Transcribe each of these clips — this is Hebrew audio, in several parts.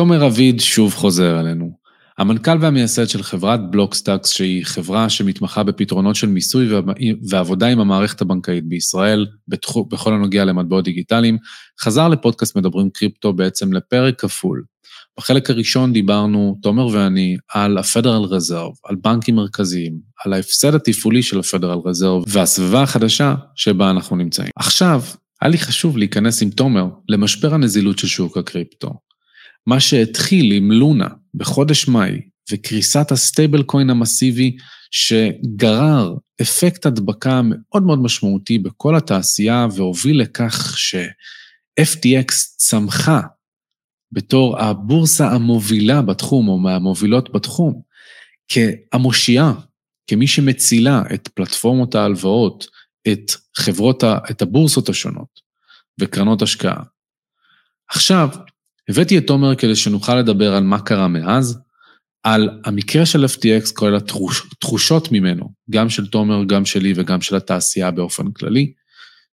תומר רביד שוב חוזר אלינו. המנכ"ל והמייסד של חברת Bloxtax, שהיא חברה שמתמחה בפתרונות של מיסוי ועבודה עם המערכת הבנקאית בישראל, בתחו, בכל הנוגע למטבעות דיגיטליים, חזר לפודקאסט מדברים קריפטו בעצם לפרק כפול. בחלק הראשון דיברנו, תומר ואני, על ה-Federal Reserve, על בנקים מרכזיים, על ההפסד התפעולי של ה-Federal Reserve והסביבה החדשה שבה אנחנו נמצאים. עכשיו, היה לי חשוב להיכנס עם תומר למשבר הנזילות של שוק הקריפטו. מה שהתחיל עם לונה בחודש מאי וקריסת הסטייבל קוין המסיבי שגרר אפקט הדבקה מאוד מאוד משמעותי בכל התעשייה והוביל לכך ש-FTX צמחה בתור הבורסה המובילה בתחום או מהמובילות בתחום, כהמושיעה, כמי שמצילה את פלטפורמות ההלוואות, את חברות, את הבורסות השונות וקרנות השקעה. עכשיו, הבאתי את תומר כדי שנוכל לדבר על מה קרה מאז, על המקרה של FTX, כולל התחושות ממנו, גם של תומר, גם שלי וגם של התעשייה באופן כללי,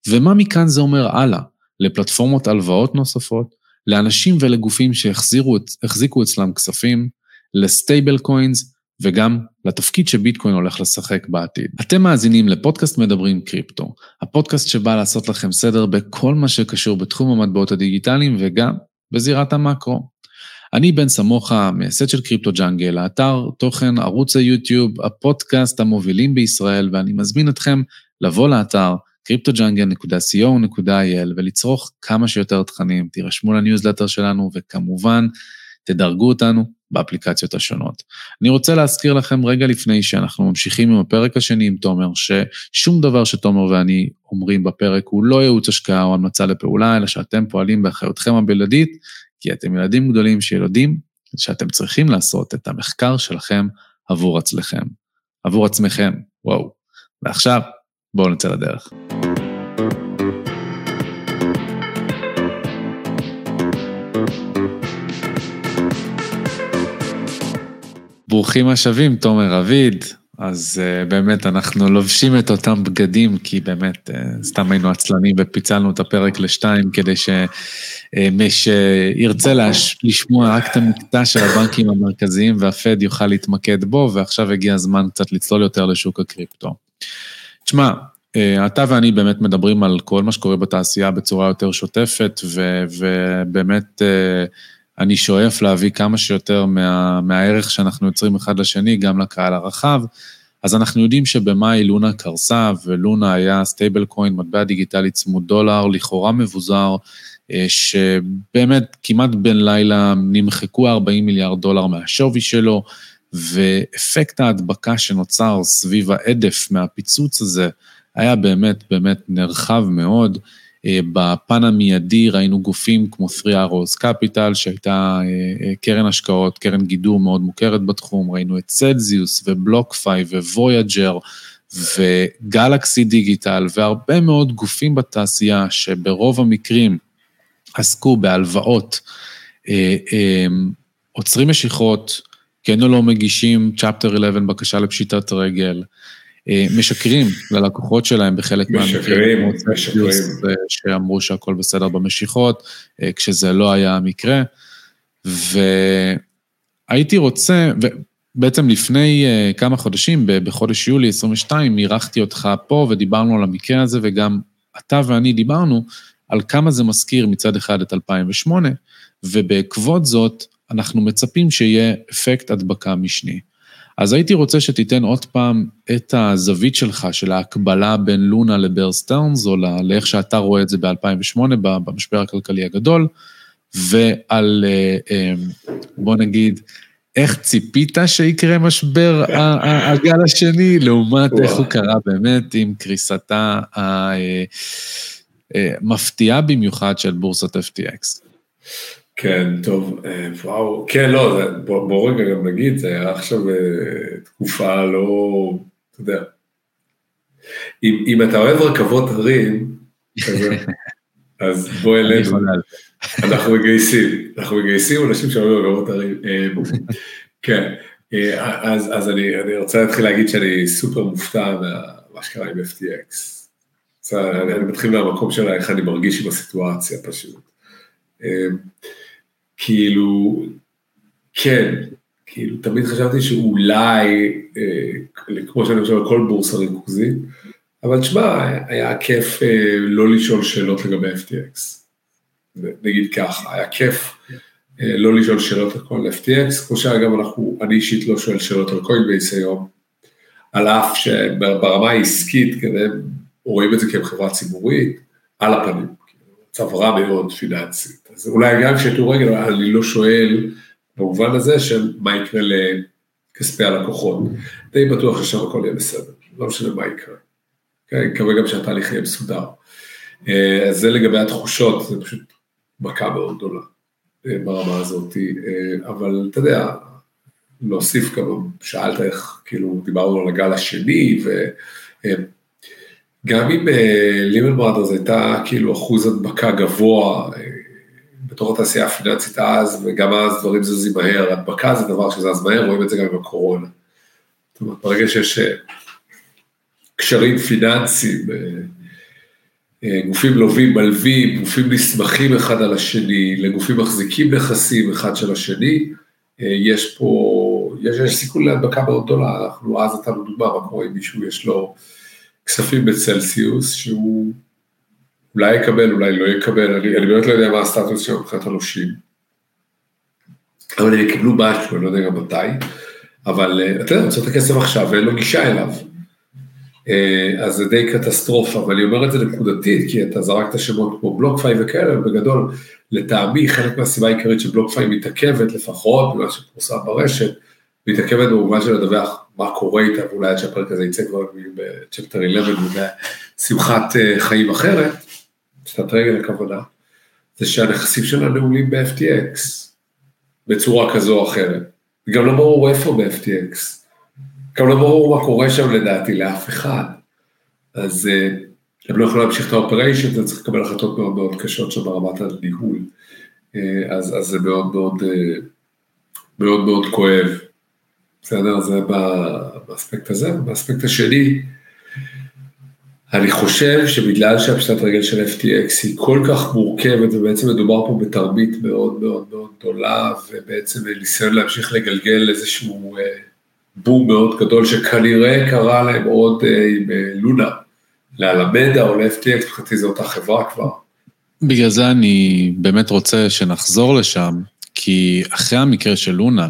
ומה מכאן זה אומר הלאה, לפלטפורמות הלוואות נוספות, לאנשים ולגופים שהחזיקו אצלם כספים, לסטייבל קוינס, וגם לתפקיד שביטקוין הולך לשחק בעתיד. אתם מאזינים לפודקאסט מדברים קריפטו, הפודקאסט שבא לעשות לכם סדר בכל מה שקשור בתחום המטבעות הדיגיטליים וגם בזירת המאקרו. אני בן סמוכה, מייסד של Crypto Jungle, האתר תוכן, ערוץ היוטיוב, הפודקאסט המובילים בישראל, ואני מזמין אתכם לבוא לאתר cryptojungle.co.il ולצרוך כמה שיותר תכנים, תירשמו לניוזלטר שלנו וכמובן תדרגו אותנו באפליקציות השונות. אני רוצה להזכיר לכם רגע לפני שאנחנו ממשיכים עם הפרק השני עם תומר, ששום דבר שתומר ואני אומרים בפרק הוא לא ייעוץ השקעה או המלצה לפעולה, אלא שאתם פועלים באחריותכם הבלעדית, כי אתם ילדים גדולים שילודים שאתם צריכים לעשות את המחקר שלכם עבור עצמכם. עבור עצמכם, וואו. ועכשיו, בואו נצא לדרך. ברוכים השבים, תומר אביד. אז uh, באמת, אנחנו לובשים את אותם בגדים, כי באמת, uh, סתם היינו עצלנים ופיצלנו את הפרק לשתיים, כדי שמי uh, שירצה להש... לשמוע רק את המקטע של הבנקים המרכזיים והפד יוכל להתמקד בו, ועכשיו הגיע הזמן קצת לצלול יותר לשוק הקריפטו. תשמע, אתה ואני באמת מדברים על כל מה שקורה בתעשייה בצורה יותר שוטפת, ו, ובאמת... Uh, אני שואף להביא כמה שיותר מה, מהערך שאנחנו יוצרים אחד לשני, גם לקהל הרחב. אז אנחנו יודעים שבמאי Luna קרסה, ו Luna היה stable coin, מטבע דיגיטלי צמוד דולר, לכאורה מבוזר, אה, שבאמת כמעט בן לילה נמחקו 40 מיליארד דולר מהשווי שלו, ואפקט ההדבקה שנוצר סביב ההדף מהפיצוץ הזה היה באמת באמת נרחב מאוד. אה, בפן המיידי ראינו גופים כמו 3 Arrows Capital, שהייתה אה, אה, קרן השקעות, קרן גידור מאוד מוכרת בתחום, ראינו את Celsius ו BlockFi וויאג'ר וגלקסי דיגיטל והרבה מאוד גופים בתעשייה שברוב המקרים עסקו בהלוואות, עוצרים משיכות, כן או לא מגישים צ'פטר 11 בקשה לפשיטת רגל, משקרים ללקוחות שלהם בחלק מהמקרים. משקרים, משקרים. שאמרו שהכל בסדר במשיכות, אה, כשזה לא היה המקרה. והייתי רוצה, ובעצם לפני אה, כמה חודשים, בחודש יולי 22, אירחתי אותך פה ודיברנו על המקרה הזה, וגם אתה ואני דיברנו על כמה זה מזכיר מצד אחד את 2008, ובעקבות זאת, אנחנו מצפים שיהיה אפקט הדבקה משני. אז הייתי רוצה שתיתן עוד פעם את הזווית שלך, של ההקבלה בין לונה לבר סטרנס, או לאיך שאתה רואה את זה ב-2008, במשבר הכלכלי הגדול, ועל, אה, אה, בוא נגיד, איך ציפית שיקרה משבר הגל השני, לעומת איך הוא קרה באמת עם קריסתה המפתיעה אה, במיוחד של בורסת FTX. כן, טוב, אה, וואו, כן, לא, בוא, בוא רגע גם נגיד, זה היה עכשיו אה, תקופה לא, אתה יודע, אם, אם אתה אוהב רכבות הרים, אז בוא אלינו, אנחנו מגייסים, אנחנו מגייסים אנשים שאוהבים רכבות הרים, אה, כן, אז, אז אני, אני רוצה להתחיל להגיד שאני סופר מופתע ממה שקרה עם FTX. אני, אני מתחיל מהמקום של איך אני מרגיש עם הסיטואציה פשוט. כאילו, כן, כאילו, תמיד חשבתי שאולי, אה, כמו שאני חושב על כל בורסה ריכוזית, אבל תשמע, היה כיף אה, לא לשאול שאלות לגבי FTX. נגיד ככה, היה כיף אה, לא לשאול שאלות על כל FTX, כמו שאגב אנחנו, אני אישית לא שואל שאלות על קוינבייס היום, על אף שברמה העסקית, כדי, רואים את זה כחברה ציבורית, על הפנים, מצב רע מאוד פיננסית. אז אולי גם כשתראו רגע, אני לא שואל במובן הזה של מה יקרה לכספי הלקוחות. די בטוח ששם הכל יהיה בסדר, לא משנה מה יקרה. כן, אני מקווה גם שהתהליך יהיה מסודר. אה, אז זה לגבי התחושות, זה פשוט מכה מאוד גדולה אה, ברמה הזאת, אה, אבל אתה יודע, להוסיף גם, שאלת איך, כאילו, דיברנו על הגל השני, וגם אם לימן ברדרס הייתה כאילו אחוז הדבקה גבוה בתור התעשייה הפיננסית אז, וגם אז דברים זזים מהר, הדבקה זה דבר שזז מהר, רואים את זה גם עם הקורונה. זאת אומרת, ברגע שיש קשרים פיננסיים, אה, אה, גופים לווים, מלווים, גופים נסמכים אחד על השני, לגופים מחזיקים נכסים אחד של השני, אה, יש פה, יש, יש סיכון להדבקה מאוד גדולה, אנחנו אז נתנו דוגמה, מה קורה אם מישהו יש לו כספים בצלסיוס, שהוא אולי יקבל, אולי לא יקבל, אני, אני באמת לא יודע מה הסטטוס שלו מבחינת הנושים, אבל הם יקבלו משהו, אני לא יודע גם מתי, אבל אתה יודע, רוצה את הכסף עכשיו ואין לו גישה אליו. אה, אז זה די קטסטרופה, ואני אומר את זה נקודתית, כי אתה זרקת שמות כמו בלוקפיי וכאלה, בגדול, לטעמי חלק מהסיבה העיקרית שבלוקפיי מתעכבת, לפחות ממה שפורסם ברשת, מתעכבת במובן של לדווח מה קורה איתה, ואולי עד שהפרק הזה יצא כבר בצ'פטר 11 ובשמחת אה, חיים אחרת, קצת רגל הכוונה, זה שהנכסים שלה נעולים ב-FTX, בצורה כזו או אחרת. גם לא ברור איפה ב-FTX. גם לא ברור מה קורה שם לדעתי לאף אחד. אז אה, הם לא יכולים להמשיך את האופריישן, אתה צריך לקבל החלטות מאוד מאוד קשות שם ברמת הניהול. אה, אז, אז זה מאוד מאוד, אה, מאוד מאוד כואב. בסדר? זה באספקט הזה. באספקט השני, אני חושב שבגלל שהפשטת רגל של FTX היא כל כך מורכבת, ובעצם מדובר פה בתרמית מאוד מאוד מאוד גדולה, ובעצם ניסיון להמשיך לגלגל איזשהו בום מאוד גדול שכנראה קרה להם עוד אה, עם אה, לונה, לאלמדה או ל-FTX, מבחינתי זו אותה חברה כבר. בגלל זה אני באמת רוצה שנחזור לשם, כי אחרי המקרה של Luna,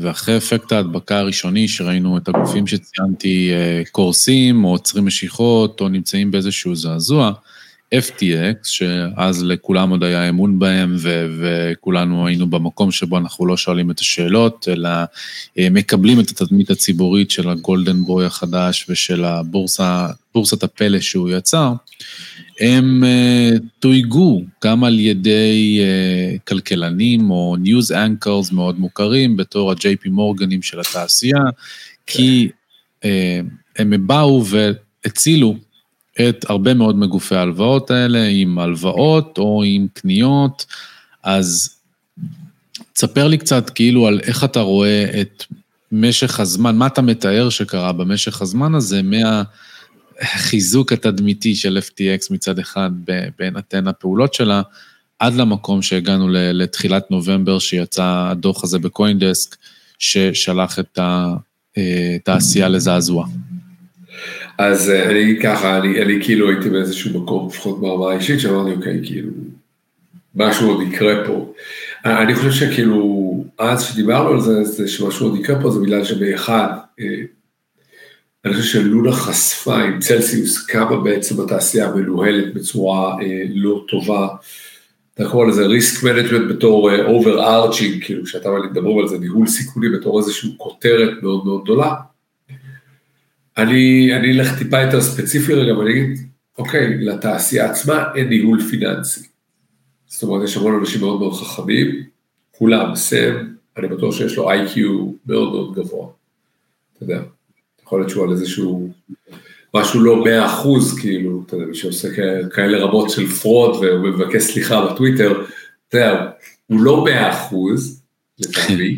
ואחרי אפקט ההדבקה הראשוני, שראינו את הגופים שציינתי אה, קורסים, או עוצרים משיכות, או נמצאים באיזשהו זעזוע, FTX, שאז לכולם עוד היה אמון בהם, ו- וכולנו היינו במקום שבו אנחנו לא שואלים את השאלות, אלא אה, מקבלים את התדמית הציבורית של ה golden boy החדש ושל הבורסה, בורסת הפלא שהוא יצר, הם אה, תויגו גם על ידי אה, כלכלנים או news anchors מאוד מוכרים בתור ה-JP Morgan ים של התעשייה, כי uh, הם באו והצילו את הרבה מאוד מגופי ההלוואות האלה, עם הלוואות או עם קניות, אז תספר לי קצת כאילו על איך אתה רואה את משך הזמן, מה אתה מתאר שקרה במשך הזמן הזה, מהחיזוק התדמיתי של FTX מצד אחד בהינתן הפעולות שלה, עד למקום שהגענו לתחילת נובמבר, שיצא הדוח הזה בקוינדסק, ששלח את התעשייה לזעזוע. אז אה, אני אגיד ככה, אני, אני כאילו הייתי באיזשהו מקום, לפחות ברמה האישית, שאמרתי, אוקיי, כאילו, משהו עוד יקרה פה. אה, אני חושב שכאילו, אז שדיברנו על זה, זה שמשהו עוד יקרה פה, זה בגלל שבאחד, אה, אני חושב שלונה חשפה עם צלסיוס כמה בעצם התעשייה מנוהלת בצורה לא טובה. אתה קורא לזה risk management בתור over-arching, כאילו כשאתה מדברים על זה ניהול סיכונים בתור איזושהי כותרת מאוד מאוד גדולה. אני אלך טיפה יותר ספציפי רגע ואני אגיד, אוקיי, לתעשייה עצמה אין ניהול פיננסי. זאת אומרת, יש המון אנשים מאוד מאוד חכמים, כולם, סם, אני בטוח שיש לו IQ מאוד מאוד גבוה. אתה יודע, יכול להיות שהוא על איזשהו, משהו לא מאה אחוז, כאילו, אתה יודע, מי שעושה כאלה רמות של fraud והוא מבקש סליחה בטוויטר, אתה יודע, הוא לא מאה אחוז, לטעמי,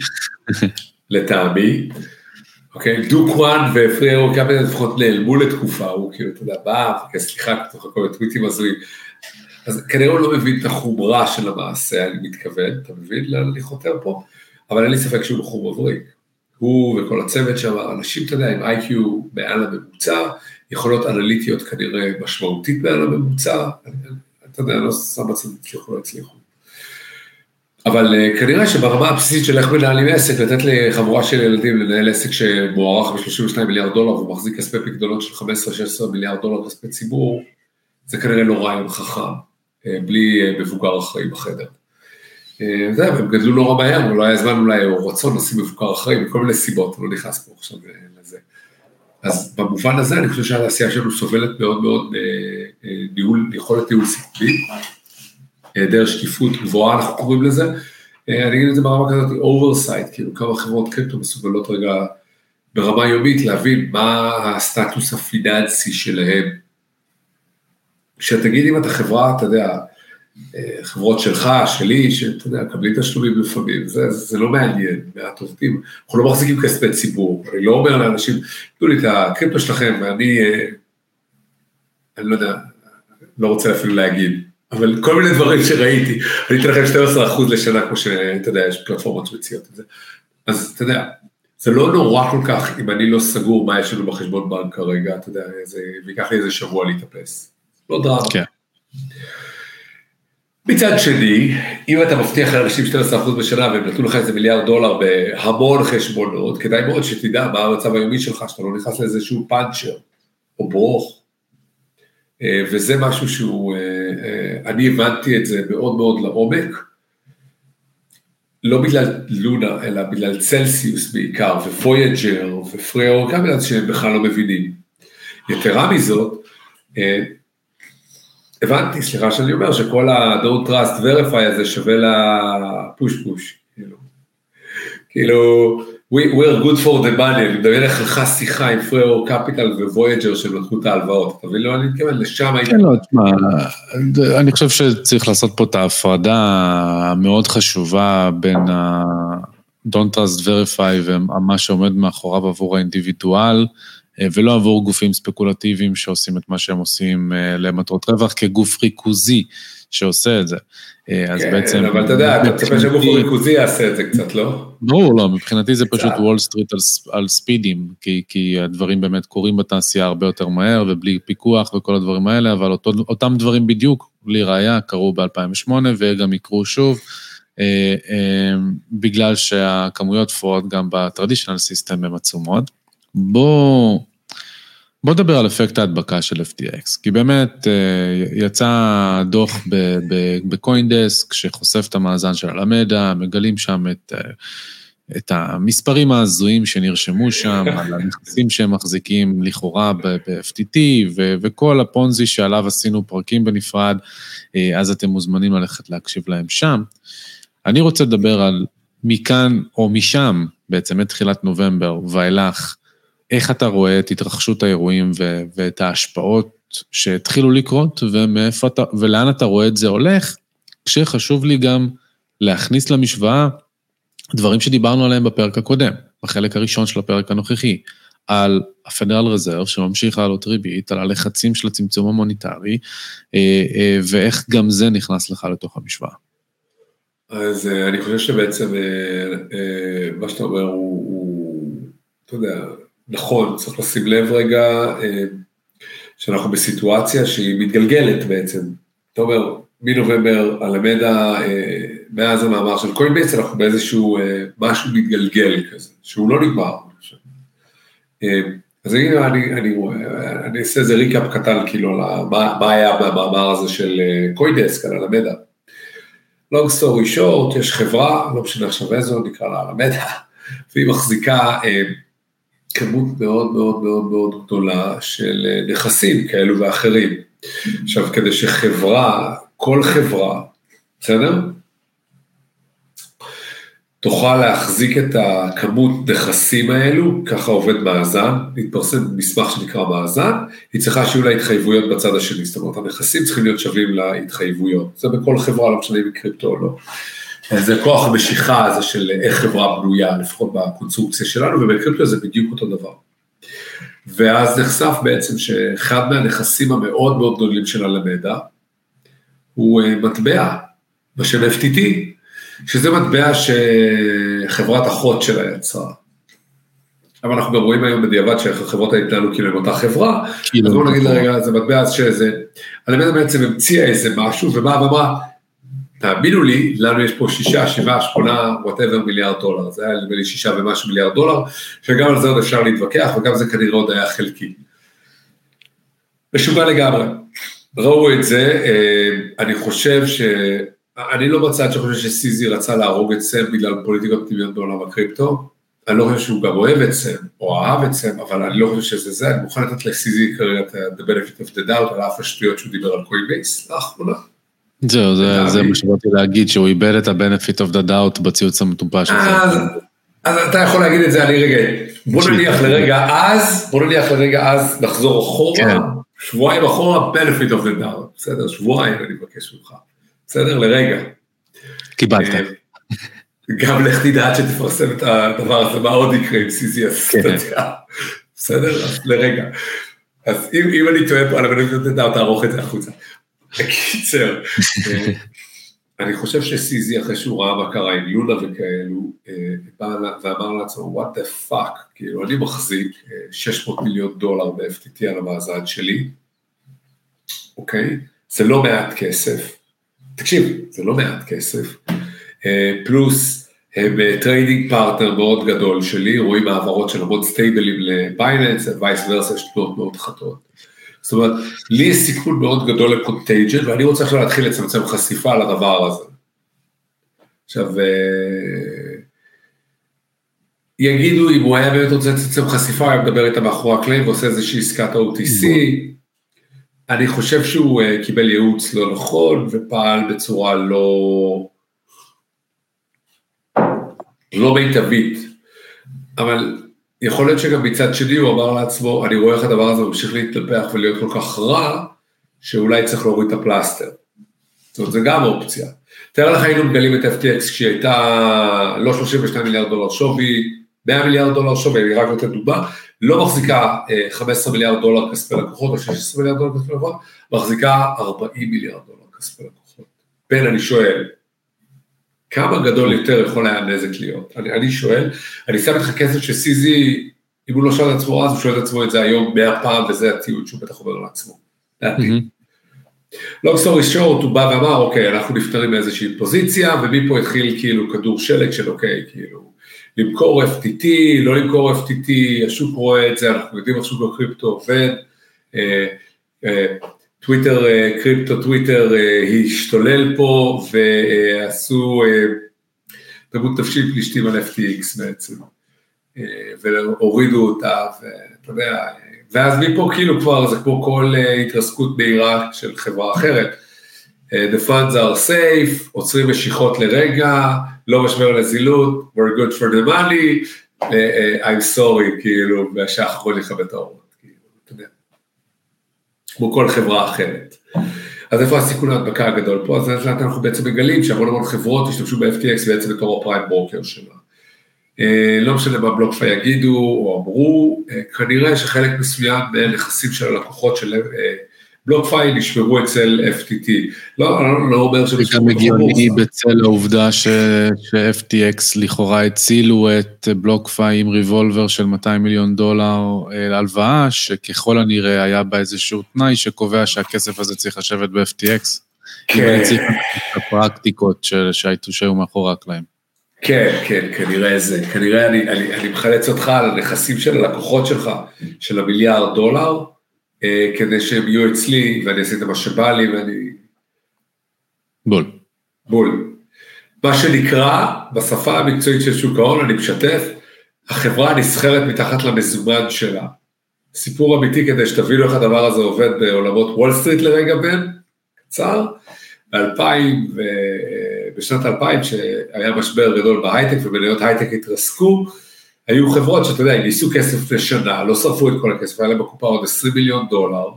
לטעמי, אוקיי, Do Kwon ו Three Arrows Capital לפחות נעלמו לתקופה, הוא כאילו, אתה יודע, בא, סליחה, בתוך כל הטוויטים הזויים, אז כנראה הוא לא מבין את החומרה של המעשה, אני מתכוון, אתה מבין לאן אני חותר פה? אבל אין לי ספק שהוא בחור מבריק. הוא וכל הצוות שם, אנשים, אתה יודע, עם IQ מעל הממוצע, יכולות אנליטיות כנראה משמעותית מעל הממוצע, אתה יודע, לא שם בצד שיכולו להצליחו. אבל אה, כנראה שברמה הבסיסית של איך מנהלים עסק, לתת לחבורה של ילדים לנהל עסק שמוערך ב-32 מיליארד דולר ומחזיק כספי פקדונות של 15-16 מיליארד דולר כספי ציבור, זה כנראה לא רעיון חכם, אה, בלי אה, מבוגר אחראי בחדר. זה, הם גדלו נורא מהר, לא היה זמן אולי או רצון לשים מבוגר אחראי מכל מיני סיבות, לא נכנס פה עכשיו לזה. אז במובן הזה אני חושב שהתעשייה שלנו סובלת מאוד מאוד ניהול, יכולת ניהול סיכונים. היעדר שקיפות גבוהה, אנחנו קוראים לזה. אה, אני אגיד את זה ברמה כזאת, oversight, כאילו כמה חברות קריפטו מסוגלות רגע ברמה יומית להבין מה הסטטוס הפיננסי שלהם. כשתגיד אם אתה חברה, אתה יודע, אה, חברות שלך, שלי, שאתה יודע, מקבלים תשלומים לפעמים, זה, זה לא מעניין, מעט עובדים, אנחנו לא מחזיקים כספי ציבור, אני לא אומר לאנשים, תנו לי את הקריפטו שלכם ואני, אה, אני לא יודע, לא רוצה אפילו להגיד, אבל כל מיני דברים שראיתי, אני אתן לכם 12% לשנה, כמו שאתה יודע, יש פלטפורמות שמציעות את זה. אז אתה יודע, זה לא נורא כל כך אם אני לא סגור מה יש לנו בחשבון בנק כרגע, אתה יודע, זה, ויקח לי איזה שבוע להתאפס. לא דרמה. כן. מצד שני, אם אתה מבטיח לאנשים 12% בשנה והם נתנו לך איזה מיליארד דולר בהמון חשבונות, כדאי מאוד שתדע מה המצב היומי שלך, שאתה לא נכנס לאיזשהו פאנצ'ר או ברוך. אה, וזה משהו שהוא, אה, אה, אני הבנתי את זה מאוד מאוד לעומק, לא בגלל לונה, אלא בגלל צלסיוס בעיקר, וויג'ר ופריאור, גם בגלל שהם בכלל לא מבינים. יתרה מזאת, הבנתי, סליחה שאני אומר, שכל ה-Don't Trust Verify הזה שווה לפוש פוש, כאילו, כאילו, we're good for the money, אני מדמיין איך לך שיחה עם פריאור קפיטל וויג'ר שהם לקחו את ההלוואות, אתה מבין? לא, אני מתכוון, לשם הייתי... כן, לא, תשמע, אני חושב שצריך לעשות פה את ההפרדה המאוד חשובה בין ה... Don't Trust Verify ומה שעומד מאחוריו עבור האינדיבידואל, ולא עבור גופים ספקולטיביים שעושים את מה שהם עושים אה, למטרות רווח כגוף ריכוזי שעושה את זה. אה, אז כן, בעצם... אבל אתה יודע, אתה מצפה שהגוף הריכוזי יעשה את זה קצת, לא? ברור, לא, מבחינתי זה פשוט Wall Street על, על ספידים, כי, כי הדברים באמת קורים בתעשייה הרבה יותר מהר ובלי פיקוח וכל הדברים האלה, אבל אותו, אותם דברים בדיוק, לראיה, קרו ב-2008 וגם יקרו שוב, אה, אה, בגלל שהכמויות fraud גם ב traditional system הן עצומות. בואו... בוא נדבר על אפקט ההדבקה של FTX, כי באמת אה, יצא דוח בקוינדסק שחושף את המאזן של הלמדה, מגלים שם את, אה, את המספרים ההזויים שנרשמו שם, על הנכסים שהם מחזיקים לכאורה ב-FTT, וכל הפונזי שעליו עשינו פרקים בנפרד, אה, אז אתם מוזמנים ללכת להקשיב להם שם. אני רוצה לדבר על מכאן או משם, בעצם מתחילת נובמבר ואילך, איך אתה רואה את התרחשות האירועים ו- ואת ההשפעות שהתחילו לקרות, ומאיפה אתה, ולאן אתה רואה את זה הולך, כשחשוב לי גם להכניס למשוואה דברים שדיברנו עליהם בפרק הקודם, בחלק הראשון של הפרק הנוכחי, על הפדרל רזרב שממשיך לעלות ריבית, על הלחצים של הצמצום המוניטרי, אה, אה, ואיך גם זה נכנס לך לתוך המשוואה. אז אה, אני חושב שבעצם מה שאתה אומר הוא, הוא אתה יודע, נכון, צריך לשים לב רגע אה, שאנחנו בסיטואציה שהיא מתגלגלת בעצם. אתה אומר, מנובמבר Alameda, אה, מאז המאמר של Coinbase, אנחנו באיזשהו אה, משהו מתגלגל כזה, שהוא לא נגמר. אז הנה אני, אני, אני אעשה איזה recap קטן כאילו על מה, היה במאמר הזה של CoinDesk על Alameda. long story short, יש חברה, לא משנה עכשיו איזו, נקרא לה Alameda, והיא מחזיקה כמות מאוד מאוד מאוד מאוד גדולה של אה, נכסים כאלו ואחרים. עכשיו, כדי שחברה, כל חברה, בסדר? תוכל להחזיק את הכמות נכסים האלו, ככה עובד מאזן, מתפרסם מסמך שנקרא מאזן, היא צריכה שיהיו לה התחייבויות בצד השני, זאת אומרת הנכסים צריכים להיות שווים להתחייבויות, זה בכל חברה, לא משנה אם היא קריפטו או לא. זה כוח המשיכה הזה של איך חברה בנויה, לפחות בקונסטרוקציה שלנו, ובקריפטו זה בדיוק אותו דבר. ואז נחשף בעצם שאחד מהנכסים המאוד מאוד גדולים של Alameda, הוא מטבע בשם FTT, שזה מטבע שחברת אחות שלה יצרה. אבל אנחנו גם רואים היום בדיעבד שהחברות האלה התנהלו כאילו הם אותה חברה, כאילו אז בואו נגיד לרגע, זה מטבע שזה, Alameda בעצם המציאה איזה משהו, ובאה ואמרה, תאמינו לי, לנו יש פה שישה, שבעה, שמונה, whatever מיליארד דולר, זה היה נדמה לי שישה ומשהו מיליארד דולר, שגם על זה עוד אפשר להתווכח, וגם זה כנראה עוד היה חלקי. משוגע לגמרי. ראו את זה, אה, אני חושב ש... אני לא בצד שחושב שסיזי רצה להרוג את סם בגלל פוליטיקה פנימיות בעולם הקריפטו, אני לא חושב שהוא גם אוהב את סם, או אהב את סם, אבל אני לא חושב שזה זה, אני מוכן לתת לסיזי כרגע את the benefit of the doubt על אף השטויות שהוא דיבר על קוינבייס לאחרונה. זהו, זה, זה מה שבאתי להגיד, שהוא איבד את ה-benefit of the doubt בציוץ המטופש הזה. אז, אז אתה יכול להגיד את זה, אני רגע, בוא נניח לרגע אז, בוא נניח לרגע אז, נחזור אחורה, כן. שבועיים אחורה, benefit of the doubt, בסדר? שבועיים אני מבקש ממך, בסדר? לרגע. קיבלת. אה, גם לך תדע עד שתפרסם את הדבר הזה, מה עוד יקרה עם סיזי אסטרטיה, בסדר? אז לרגע. אז אם, אם אני טועה פה על הבנית לדעת, תערוך את זה החוצה. בקיצר, אה, אני חושב שסיזי אחרי שהוא ראה מה קרה עם לונה וכאלו, אה, בא ואמר לעצמו, what the fuck, כאילו אני מחזיק 600 אה, מיליון דולר ב-FTT על המאזן שלי, אוקיי? זה לא מעט כסף, תקשיב, זה לא מעט כסף, פלוס הם trading partner מאוד גדול שלי, רואים העברות של המון סטייבלים ל-Binance, vice versa יש תנועות מאוד חדות. זאת אומרת, לי יש סיכון מאוד גדול לקונטייג'ן, ואני רוצה עכשיו להתחיל לצמצם חשיפה לדבר הזה. עכשיו, אה, יגידו אם הוא היה באמת רוצה לצמצם חשיפה, הוא היה מדבר איתה מאחורי הקלעים ועושה איזושהי עסקת OTC, אני חושב שהוא אה, קיבל ייעוץ לא נכון ופעל בצורה לא, לא מיטבית, אבל יכול להיות שגם מצד שני הוא אמר לעצמו, אני רואה איך הדבר הזה ממשיך להתנפח ולהיות כל כך רע, שאולי צריך להוריד את הפלסטר. זאת אומרת, זה גם אופציה. תאר לך היינו מגלים את FTX כשהיא הייתה לא 32 מיליארד דולר שווי, 100 מיליארד דולר שווי, אני רק נותן דוגמה, לא מחזיקה 15 אה, מיליארד דולר כספי לקוחות או 16 מיליארד דולר כספי לקוחות, מחזיקה 40 מיליארד דולר כספי לקוחות. בן, אני שואל, כמה גדול יותר יכול היה הנזק להיות? אני, אני שואל, אני שם לך כסף שסיזי, אם הוא לא שואל את עצמו אז, הוא שואל את עצמו את זה היום מאה פעם, וזה הציוץ שהוא בטח אומר לעצמו. long story short, הוא בא ואמר, אוקיי, אנחנו נפטרים מאיזושהי פוזיציה, ומפה התחיל כאילו כדור שלג של אוקיי, כאילו, למכור FTT, לא למכור FTT, השוק רואה את זה, אנחנו יודעים איך שוק הקריפטו עובד. אה, אה, טוויטר, אה, קריפטו טוויטר אה, השתולל פה ועשו תרבות אה, נפשית פלישתים על FTX בעצם, והורידו אותה, ואתה יודע, ואז מפה כאילו כבר זה כמו כל התרסקות מהירה של חברה אחרת. The funds are safe, עוצרים משיכות לרגע, לא משבר לזילות, we're good for the money, I'm sorry, כאילו, והשעה האחרון יכבד את האורות. כמו כל חברה אחרת. אז איפה הסיכון ההדבקה הגדול פה? אז לאט לאט אנחנו בעצם מגלים שהמון המון חברות השתמשו ב-FTX בעצם בתור הפריים ברוקר שלה. אה, לא משנה מה בלוקפיי יגידו או אמרו, אה, כנראה שחלק מסוים מהנכסים של הלקוחות של אה, בלוקפיי נשמרו אצל FTT. לא, לא, לא אומר שזה גם הגיוני בצל העובדה ש-FTX לכאורה הצילו את בלוקפיי עם ריבולבר של 200 מיליון דולר אה, הלוואה, שככל הנראה היה בה איזשהו תנאי שקובע שהכסף הזה צריך לשבת ב-FTX. כן. צריך הפרקטיקות שהיו מאחורי הקלעים. כן, כן, כנראה זה, כנראה אני, אני, אני מחלץ אותך על הנכסים של הלקוחות שלך, של המיליארד דולר, אה, כדי שהם יהיו אצלי ואני אעשה את מה שבא לי ואני... בול. בול. מה שנקרא, בשפה המקצועית של שוק ההון, אני משתף, החברה נסחרת מתחת למזומן שלה. סיפור אמיתי כדי שתבינו איך הדבר הזה עובד בעולמות וול סטריט לרגע בן, קצר. ב-2000, בשנת 2000, שהיה משבר גדול בהייטק ומניות הייטק התרסקו, היו חברות שאתה יודע, גייסו כסף לשנה, לא שרפו את כל הכסף, היה להם בקופה עוד 20 מיליון דולר,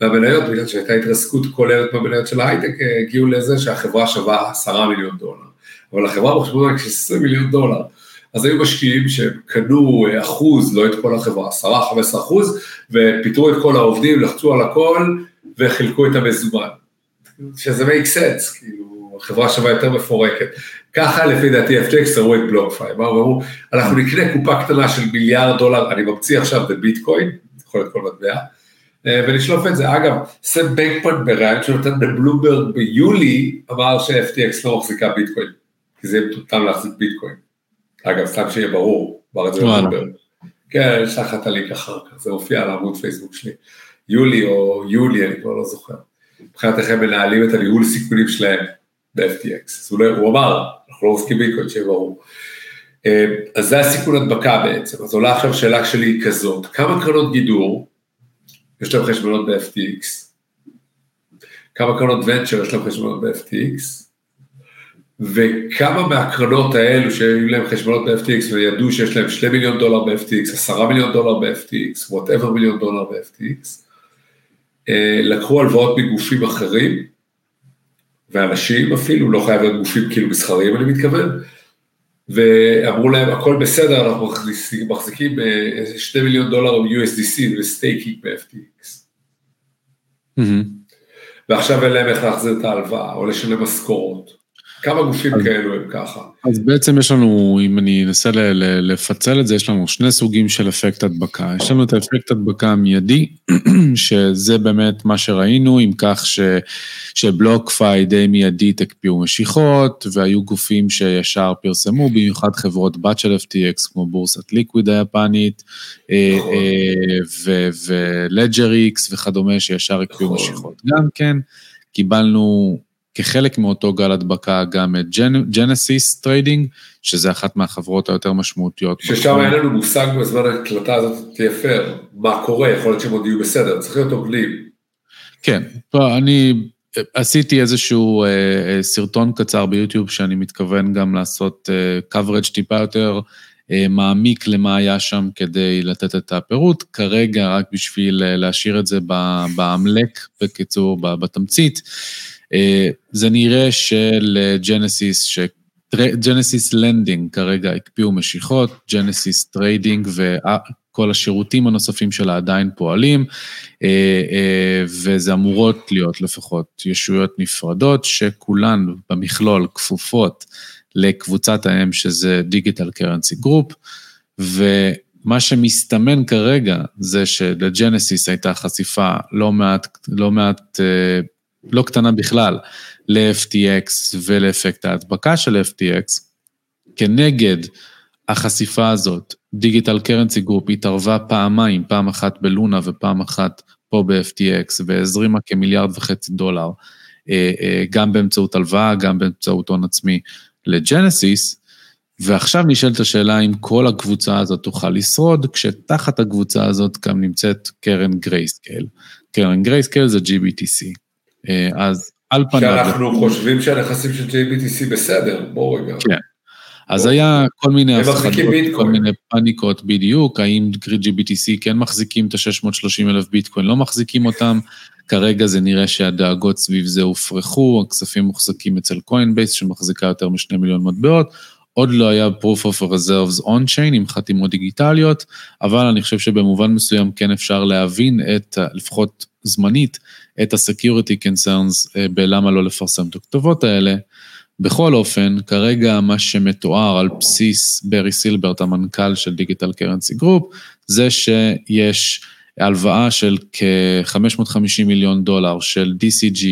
והמניות, בגלל שהייתה התרסקות כוללת במניות של ההייטק, הגיעו לזה שהחברה שווה 10 מיליון דולר. אבל החברה בחשבון רק של 20 מיליון דולר. אז היו משקיעים שקנו אחוז, לא את כל החברה, 10-15 אחוז, ופיטרו את כל העובדים, לחצו על הכל, וחילקו את המזומן. שזה make sense, כאילו, החברה שווה יותר מפורקת. ככה לפי דעתי FTX ראו את בלוקפיי, באו ואמרו, אנחנו נקנה קופה קטנה של מיליארד דולר, אני ממציא עכשיו בביטקוין, יכול להיות כל מטבע, אה, ולשלוף את זה. אגב, סם בנקפון בריאיון שנותן בבלומברג ביולי, אמר ש-FTX לא מחזיקה ביטקוין, כי זה מטומטם להחזיק ביטקוין. אגב, סתם שיהיה ברור, אמר את זה בבלומברג. כן, יש לך את הלינק אחר כך, זה מופיע על עמוד פייסבוק שלי. יולי או יולי, אני כבר לא זוכר. מבחינת איך הם מנהלים את הניהול סיכונים שלהם ב-FTX. לא, הוא אמר, אנחנו לא עוסקים ביטקוין, שיהיה ברור. אה, אז זה הסיכון הדבקה בעצם. אז עולה עכשיו שאלה שלי כזאת, כמה קרנות גידור יש להם חשבונות ב-FTX? כמה קרנות ונצ'ר יש להם חשבונות ב-FTX? וכמה מהקרנות האלו שהיו להם חשבונות ב-FTX וידעו שיש להם 2 מיליון דולר ב-FTX, 10 מיליון דולר ב-FTX, whatever מיליון דולר ב-FTX, אה, לקחו הלוואות מגופים אחרים, ואנשים אפילו, לא חייב להיות גופים כאילו מסחריים אני מתכוון, ואמרו להם הכל בסדר, אנחנו מחזיקים, מחזיקים איזה 2 מיליון דולר USDC ב-staking ב-FTX. Mm-hmm. ועכשיו אין להם איך להחזיר את ההלוואה או לשלם משכורות. כמה גופים אז, כאלו הם ככה? אז בעצם יש לנו, אם אני אנסה לפצל את זה, יש לנו שני סוגים של אפקט הדבקה. יש לנו את האפקט הדבקה המיידי, שזה באמת מה שראינו, עם כך ש, שבלוקפיי די מיידית הקפיאו משיכות, והיו גופים שישר פרסמו, במיוחד חברות בת של FTX, כמו בורסת ליקוויד היפנית, אה, נכון. אה, ו-LedgerX וכדומה, שישר הקפיאו נכון. משיכות. גם כן, קיבלנו כחלק מאותו גל הדבקה גם את Genesis Trading, שזה אחת מהחברות היותר משמעותיות. ששם אין לנו מושג בזמן ההקלטה הזאת נהיה פייר, מה קורה, יכול להיות שהם עוד יהיו בסדר, צריך להיות הוגנים. כן, אני עשיתי איזשהו אה, אה, סרטון קצר ביוטיוב שאני מתכוון גם לעשות אה, coverage טיפה יותר אה, מעמיק למה היה שם כדי לתת את הפירוט, כרגע רק בשביל אה, להשאיר את זה באמלק, בקיצור, בתמצית. אה, זה נראה של-Genesis, Genesis Lending כרגע הקפיאו משיכות, Genesis Trading וכל השירותים הנוספים שלה עדיין פועלים, אה, אה, וזה אמורות להיות לפחות ישויות נפרדות, שכולן במכלול כפופות לקבוצת האם שזה Digital Currency Group, ומה שמסתמן כרגע זה של-Genesis הייתה חשיפה לא מעט, לא מעט לא קטנה בכלל, ל-FTX ולאפקט ההדבקה של FTX, כנגד החשיפה הזאת, Digital Currency Group התערבה פעמיים, פעם אחת בלונה ופעם אחת פה ב-FTX, והזרימה כמיליארד וחצי דולר, אה, אה, גם באמצעות הלוואה, גם באמצעות הון עצמי ל-Genesis, ועכשיו נשאלת השאלה אם כל הקבוצה הזאת תוכל לשרוד, כשתחת הקבוצה הזאת גם נמצאת קרן Grayscale. קרן Grayscale זה GBTC. אה, אז על פניו... שאנחנו חושבים שהנכסים של GBTC בסדר, בואו רגע. כן. אז היה כל מיני הפחדות, כל מיני פאניקות בדיוק, האם GBTC כן מחזיקים את ה-630 אלף ביטקוין, לא מחזיקים אותם, כרגע זה נראה שהדאגות סביב זה הופרכו, הכספים מוחזקים אצל Coinbase שמחזיקה יותר משני מיליון מטבעות, עוד לא היה proof of reserves on-chain עם חתימות דיגיטליות, אבל אני חושב שבמובן מסוים כן אפשר להבין את, לפחות זמנית, את ה-security concerns אה, בלמה לא לפרסם את הכתובות האלה. בכל אופן, כרגע מה שמתואר על בסיס ברי סילברט, המנכ"ל של Digital Currency Group, זה שיש הלוואה של כ-550 מיליון דולר של DCG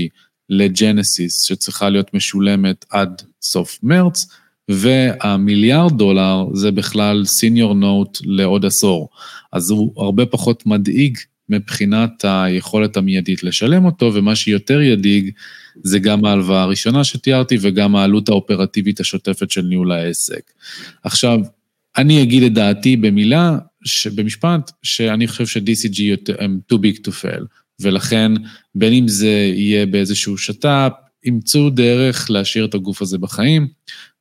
לג'נסיס, שצריכה להיות משולמת עד סוף מרץ, והמיליארד דולר זה בכלל סיניור נוט לעוד עשור. אז הוא הרבה פחות מדאיג מבחינת היכולת המיידית לשלם אותו, ומה שיותר ידאיג זה גם ההלוואה הראשונה שתיארתי וגם העלות האופרטיבית השוטפת של ניהול העסק. עכשיו, אני אגיד את דעתי במילה, במשפט, שאני חושב ש-DCG הם too big to fail, ולכן בין אם זה יהיה באיזשהו שת"פ, ימצאו דרך להשאיר את הגוף הזה בחיים.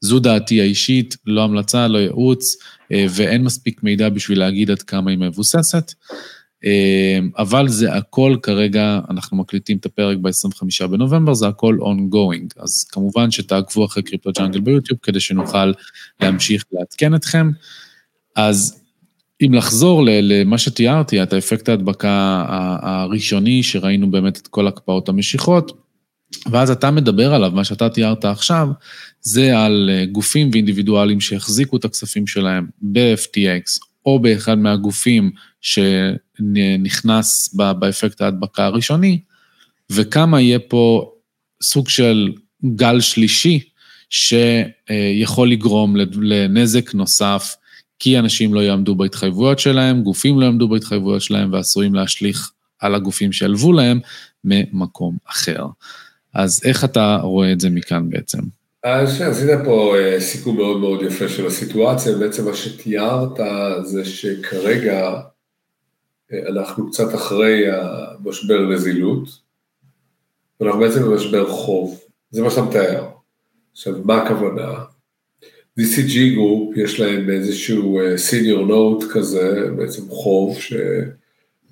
זו דעתי האישית, לא המלצה, לא ייעוץ, אה, ואין מספיק מידע בשביל להגיד עד כמה היא מבוססת. אמ, אבל זה הכל כרגע, אנחנו מקליטים את הפרק ב-25 בנובמבר, זה הכל ongoing. אז כמובן שתעקבו אחרי קריפטו ג'אנגל ביוטיוב כדי שנוכל להמשיך לעדכן אתכם. אז אם לחזור למה שתיארתי, את האפקט ההדבקה הראשוני, שראינו באמת את כל הקפאות המשיכות, ואז אתה מדבר עליו, מה שאתה תיארת עכשיו, זה על אה, גופים ואינדיבידואלים שהחזיקו את הכספים שלהם ב-FTX, או באחד מהגופים שנכנס באפקט ההדבקה הראשוני, וכמה יהיה פה סוג של גל שלישי שיכול לגרום לנזק נוסף, כי אנשים לא יעמדו בהתחייבויות שלהם, גופים לא יעמדו בהתחייבויות שלהם ועשויים להשליך על הגופים שהלוו להם ממקום אחר. אז איך אתה רואה את זה מכאן בעצם? אז עשית פה אה, סיכום מאוד מאוד יפה של הסיטואציה, בעצם מה שתיארת זה שכרגע אנחנו קצת אחרי המשבר נזילות, ואנחנו בעצם במשבר חוב, זה מה שאתה מתאר. עכשיו, מה הכוונה? DCG Group יש להם איזשהו אה, note כזה, בעצם חוב,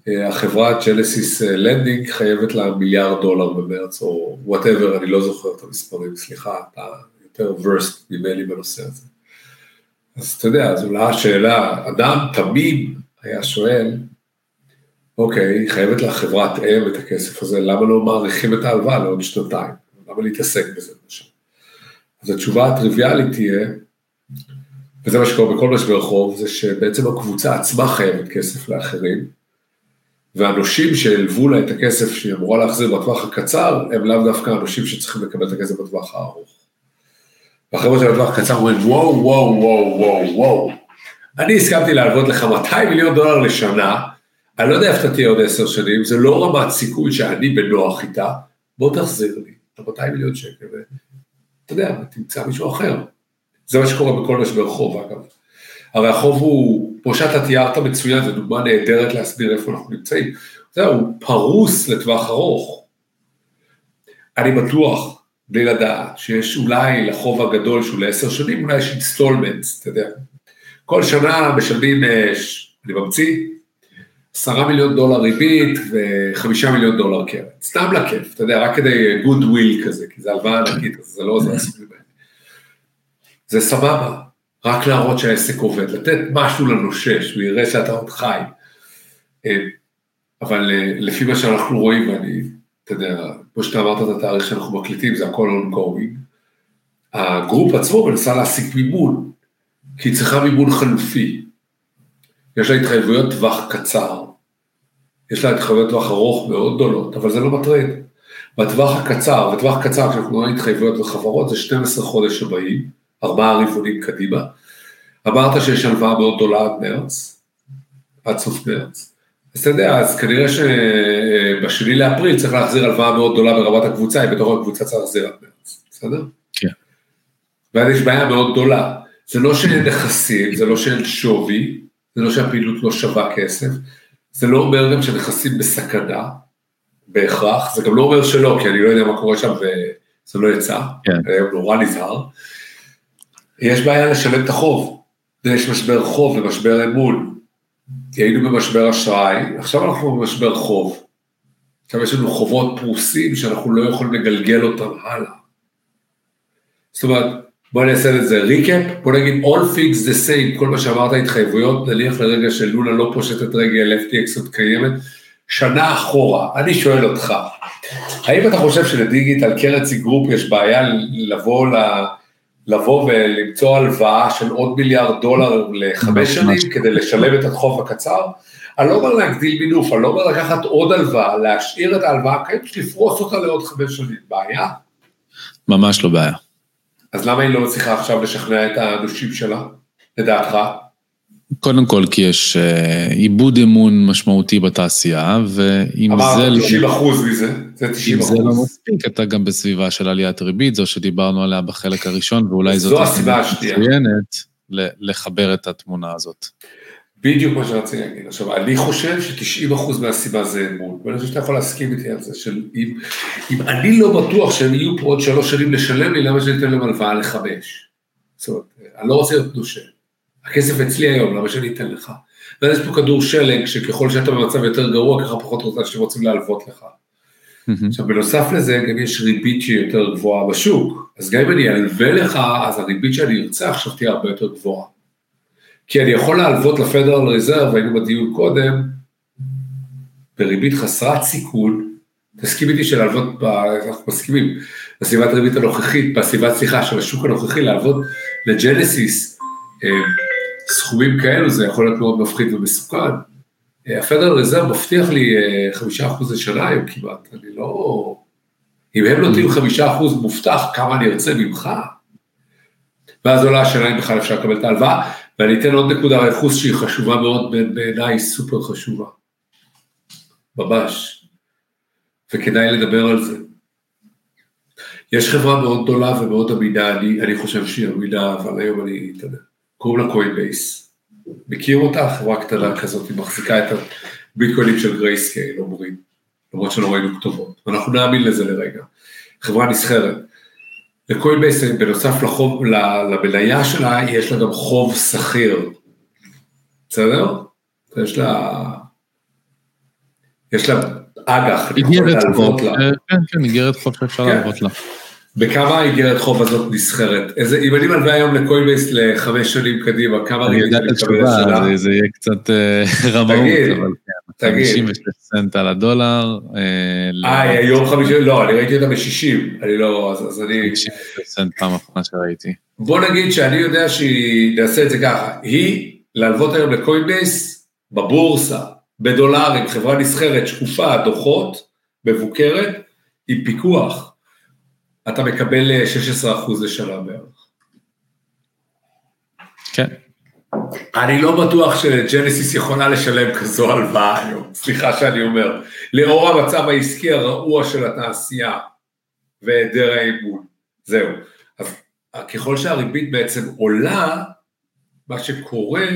שהחברה Genesis Lending חייבת לה מיליארד דולר במרץ, או whatever, אני לא זוכר את המספרים, סליחה, אתה יותר versed ממני בנושא הזה. אז אתה יודע, אז עולה השאלה, אדם תמים היה שואל, אוקיי, חייבת לה חברת אם את הכסף הזה, למה לא מעריכים את ההלוואה לעוד שנתיים? למה להתעסק בזה למשל? אז התשובה הטריוויאלית תהיה, וזה מה שקורה בכל משבר חוב, זה שבעצם הקבוצה עצמה חייבת כסף לאחרים, והנושים שהלוו לה את הכסף שהיא אמורה להחזיר בטווח הקצר, הם לאו דווקא הנושים שצריכים לקבל את הכסף בטווח הארוך. והחבר'ה של הטווח הקצר אומרים, וואו, וואו, וואו, וואו, וואו, אני הסכמתי להלוות לך 200 מיליון דולר לשנה, אני לא יודע איפה אתה תהיה עוד עשר שנים, זה לא רמת סיכון שאני בנוח איתה, בוא תחזיר לי את 200 מיליון שקל, ואתה יודע, תמצא מישהו אחר. זה מה שקורה בכל משבר חוב אגב. הרי החוב הוא, כמו שאתה תיארת מצוין, זו דוגמה נהדרת להסביר איפה אנחנו נמצאים. זהו, הוא פרוס לטווח ארוך. אני בטוח, בלי לדעת, שיש אולי לחוב הגדול שהוא לעשר שנים, אולי יש installments, אתה יודע. כל שנה משלמים, אה, אני ממציא, עשרה מיליון דולר ריבית וחמישה מיליון דולר קרן. סתם לכיף, אתה יודע, רק כדי good will כזה, כי זה הלוואה ענקית, אז זה לא עוזר האלה. זה סבבה, רק להראות שהעסק עובד, לתת משהו לנושה, שהוא יראה שאתה עוד חי. אה, אבל אה, לפי מה שאנחנו רואים, ואני, אתה יודע, כמו שאתה אמרת את התאריך שאנחנו מקליטים, זה הכל ongoing, הגרופ עצמו מנסה להשיג מימון, כי היא צריכה מימון חלופי. יש לה התחייבויות טווח קצר, יש לה התחייבויות טווח ארוך מאוד גדולות, אבל זה לא מטריד. בטווח הקצר, בטווח קצר, כשאנחנו רואים התחייבויות לחברות, זה 12 חודש הבאים, ארבעה רבעונים קדימה. אמרת שיש הלוואה מאוד גדולה עד מרץ, עד סוף מרץ. אז אתה יודע, אז כנראה שבשני לאפריל צריך להחזיר הלוואה מאוד גדולה ברמת הקבוצה, היא בתוך הקבוצה צריך להחזיר עד מרץ, בסדר? כן. ואז יש בעיה מאוד גדולה. זה לא שאין נכסים, זה לא שאין שווי, זה לא שהפעילות לא שווה כסף, זה לא אומר גם שנכסים בסכנה, בהכרח, זה גם לא אומר שלא, כי אני לא יודע מה קורה שם וזה לא יצא, כן. היום נורא נזהר. יש בעיה לשלם את החוב, יש משבר חוב ומשבר אמון, כי היינו במשבר אשראי, עכשיו אנחנו במשבר חוב. עכשיו יש לנו חובות פרוסים שאנחנו לא יכולים לגלגל אותם הלאה. זאת אומרת, בוא אני אעשה את זה recap, בוא נגיד all things the same, כל מה שאמרת התחייבויות, נניח לרגע שאלמדה לא פושטת רגל, FTX עוד קיימת, שנה אחורה, אני שואל אותך, האם אתה חושב של Digital Currency Group יש בעיה לבוא, ל, לבוא ולמצוא הלוואה של עוד מיליארד דולר לחמש שנים כדי לשלם את החוב הקצר? אני לא אומר להגדיל מינוף, אני לא אומר לקחת עוד הלוואה, להשאיר את ההלוואה הקיימת, לפרוס אותה לעוד חמש שנים, בעיה? ממש לא בעיה. אז למה היא לא מצליחה עכשיו לשכנע את האנושים שלה, לדעתך? קודם כל כי יש uh, עיבוד אמון משמעותי בתעשייה, ואם זה... אמרת 90 אחוז מזה, זה 90 אחוז. אם זה לא מספיק, אתה גם בסביבה של עליית ריבית, זו שדיברנו עלייה בחלק הראשון, ואולי זאת... זו הסיבה השנייה. מצוינת לחבר את התמונה הזאת. בדיוק מה שרציתי להגיד. עכשיו, אני חושב ש-90% מהסיבה זה אמון, ואני חושב שאתה יכול להסכים איתי על זה, של אם, אם אני לא בטוח שהם יהיו פה עוד שלוש שנים לשלם לי, למה שאני אתן להם הלוואה לחמש? זאת אומרת, אני לא רוצה להיות נושה. הכסף אצלי היום, למה שאני אתן לך? ואז יש פה כדור שלג, שככל שאתה במצב יותר גרוע, ככה פחות רוצה שאתם רוצים להלוות לך. עכשיו, בנוסף לזה, גם יש ריבית שהיא יותר גבוהה בשוק. אז גם אם אני אלווה לך, אז הריבית שאני ארצה עכשיו תהיה הרבה יותר גבוהה. כי אני יכול להלוות לפדרל ריזרב, היינו בדיון קודם, בריבית חסרת סיכון, תסכים איתי שלהלוות, אנחנו מסכימים, בסביבת הריבית הנוכחית, בסביבת, סליחה, של השוק הנוכחי, להלוות לג'נסיס אה, סכומים כאלו, זה יכול להיות מאוד מפחיד ומסוכן. הפדרל רזרב מבטיח לי חמישה אחוז לשנה היום כמעט, אני לא... אם הם נותנים חמישה אחוז מובטח, כמה אני ארצה ממך? ואז עולה השאלה אם בכלל אפשר לקבל את ההלוואה, ואני אתן עוד נקודה רכוס שהיא חשובה מאוד, בעיניי סופר חשובה. ממש. וכדאי לדבר על זה. יש חברה מאוד גדולה ומאוד אמינה, אני, אני חושב שהיא אמינה, אבל היום אני, אתה יודע, קוראים לה קוינבייס. מכיר אותה? חברה קטנה כזאת, היא מחזיקה את הביטקוינים של Grayscale, אומרים, למרות שלא ראינו כתובות. אנחנו נאמין לזה לרגע. חברה נסחרת. ל Coinbase, בנוסף לחוב, למניה שלה, יש לה גם חוב סחיר. בסדר? יש לה... יש לה אג"ח, איגרת חוב, אה, כן, כן, איגרת חוב שאפשר כן. להלוות לה. בכמה האיגרת חוב הזאת נסחרת? איזה, אם אני מלווה היום ל Coinbase לחמש שנים קדימה, כמה ריבית אני מקבל לשנה? זה יהיה קצת אה, רמאות, אבל כן, 56 סנט על הדולר. אה, אה יום חמישי, לא, אני ראיתי אותה ב-60, אני לא, אז אני... 56 סנט פעם אחרונה שראיתי. בוא נגיד שאני יודע שהיא, נעשה את זה ככה, היא להלוות היום לקוינבייס בבורסה, בדולרים, חברה נסחרת, שקופה, דוחות, מבוקרת, עם פיקוח. אתה מקבל 16% אה, לשנה בערך. כן. אני לא בטוח שג'נסיס יכולה לשלם כזו הלוואה היום, סליחה שאני אומר, לאור המצב העסקי הרעוע של התעשייה והיעדר האמון, זהו. אז ככל שהריבית בעצם עולה, מה שקורה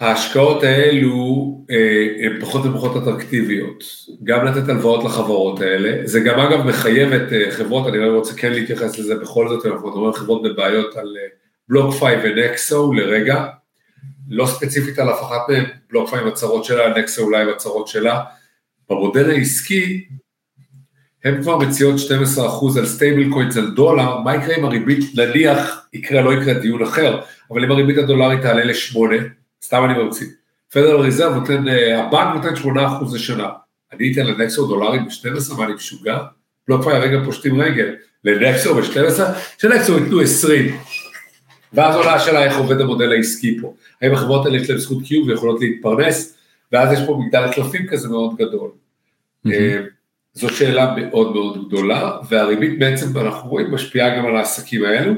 ההשקעות האלו אה, הן פחות ופחות אטרקטיביות, גם לתת הלוואות לחברות האלה, זה גם אגב מחייב את אה, חברות, אני רוצה כן להתייחס לזה בכל זאת, אנחנו מדברים על חברות בבעיות על BlockFi ו Nexo לרגע, לא ספציפית על אף אחת מהן, BlockFi עם הצהרות שלה, Nexo אולי עם הצהרות שלה, במודל העסקי הן כבר מציעות 12% על stable coins על דולר, מה יקרה אם הריבית, נניח, יקרה, לא יקרה דיון אחר, אבל אם הריבית הדולרית תעלה לשמונה, סתם אני ממציא. Federal Reserve נותן, אה, הבנק נותן 8% לשנה. אני אתן ל Nexo דולרים ב-12, מה אני משוגע? לא כבר הרגע פושטים רגל. לנקסו ב-12, שנקסו ייתנו 20. ואז עולה השאלה איך עובד המודל העסקי פה. האם החברות האלה יש להן זכות קיום ויכולות להתפרנס, ואז יש פה מגדל קלפים כזה מאוד גדול. אה, זו שאלה מאוד מאוד גדולה, והריבית בעצם, אנחנו רואים, משפיעה גם על העסקים האלו.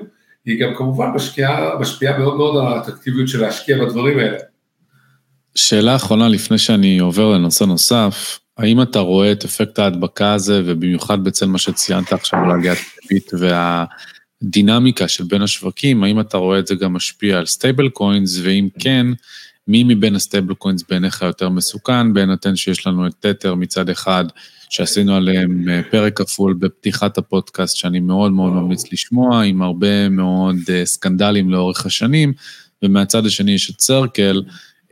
היא גם כמובן משקיעה, משפיעה מאוד מאוד על האטרקטיביות של להשקיע בדברים האלה. שאלה אחרונה לפני שאני עובר לנושא נוסף, האם אתה רואה את אפקט ההדבקה הזה, ובמיוחד בצל מה שציינת עכשיו על עליית ריבית והדינמיקה של בין השווקים, האם אתה רואה את זה גם משפיע על stable coins, ואם כן, מי מבין ה stable coins בעיניך יותר מסוכן, בהינתן שיש לנו את Tether מצד אחד, שעשינו עליהם אה, פרק כפול בפתיחת הפודקאסט, שאני מאוד מאוד ממליץ לשמוע, עם הרבה מאוד אה, סקנדלים לאורך השנים, ומהצד השני יש את Circle,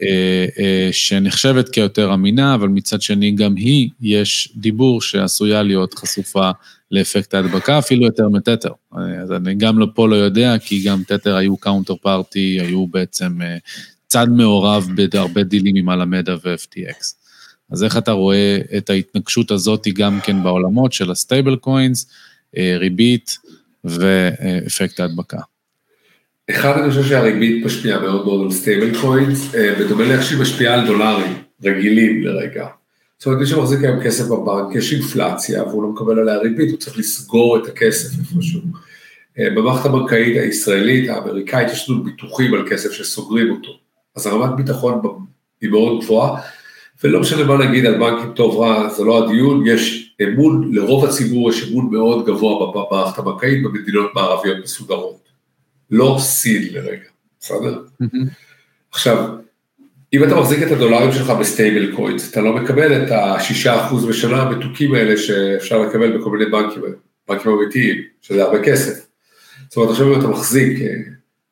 אה, שנחשבת כיותר אמינה, אבל מצד שני גם היא, יש דיבור שעשויה להיות חשופה לאפקט ההדבקה, אפילו יותר מ Tether. אז אני גם לא פה לא יודע, כי גם Tether היו counter party, היו בעצם צד מעורב בהרבה דילים עם Alameda ו-FTX. אז איך אתה רואה את ההתנגשות הזאת גם כן בעולמות של ה stable coins, אה, ריבית ואפקט ההדבקה? אחד, אני חושב שהריבית משפיעה מאוד מאוד על stable coins, אה, בדומה לאיך שהיא משפיעה על דולרים רגילים לרגע. זאת אומרת, מי שמחזיק היום כסף בבנק, יש אינפלציה והוא לא מקבל עליה ריבית, הוא צריך לסגור את הכסף איפשהו. אה, במערכת הבנקאית הישראלית, האמריקאית, יש לנו ביטוחים על כסף שסוגרים אותו. אז הרמת ביטחון היא מאוד גבוהה, ולא משנה מה נגיד על בנקים טוב רע, זה לא הדיון, יש אמון, לרוב הציבור יש אמון מאוד גבוה במערכת הבנקאית במדינות מערביות מסודרות. לא סין לרגע, בסדר? עכשיו, אם אתה מחזיק את הדולרים שלך ב stable coins, אתה לא מקבל את השישה אחוז בשנה המתוקים האלה שאפשר לקבל בכל מיני בנקים, בנקים אמיתיים, שזה הרבה כסף. זאת אומרת, עכשיו אם אתה מחזיק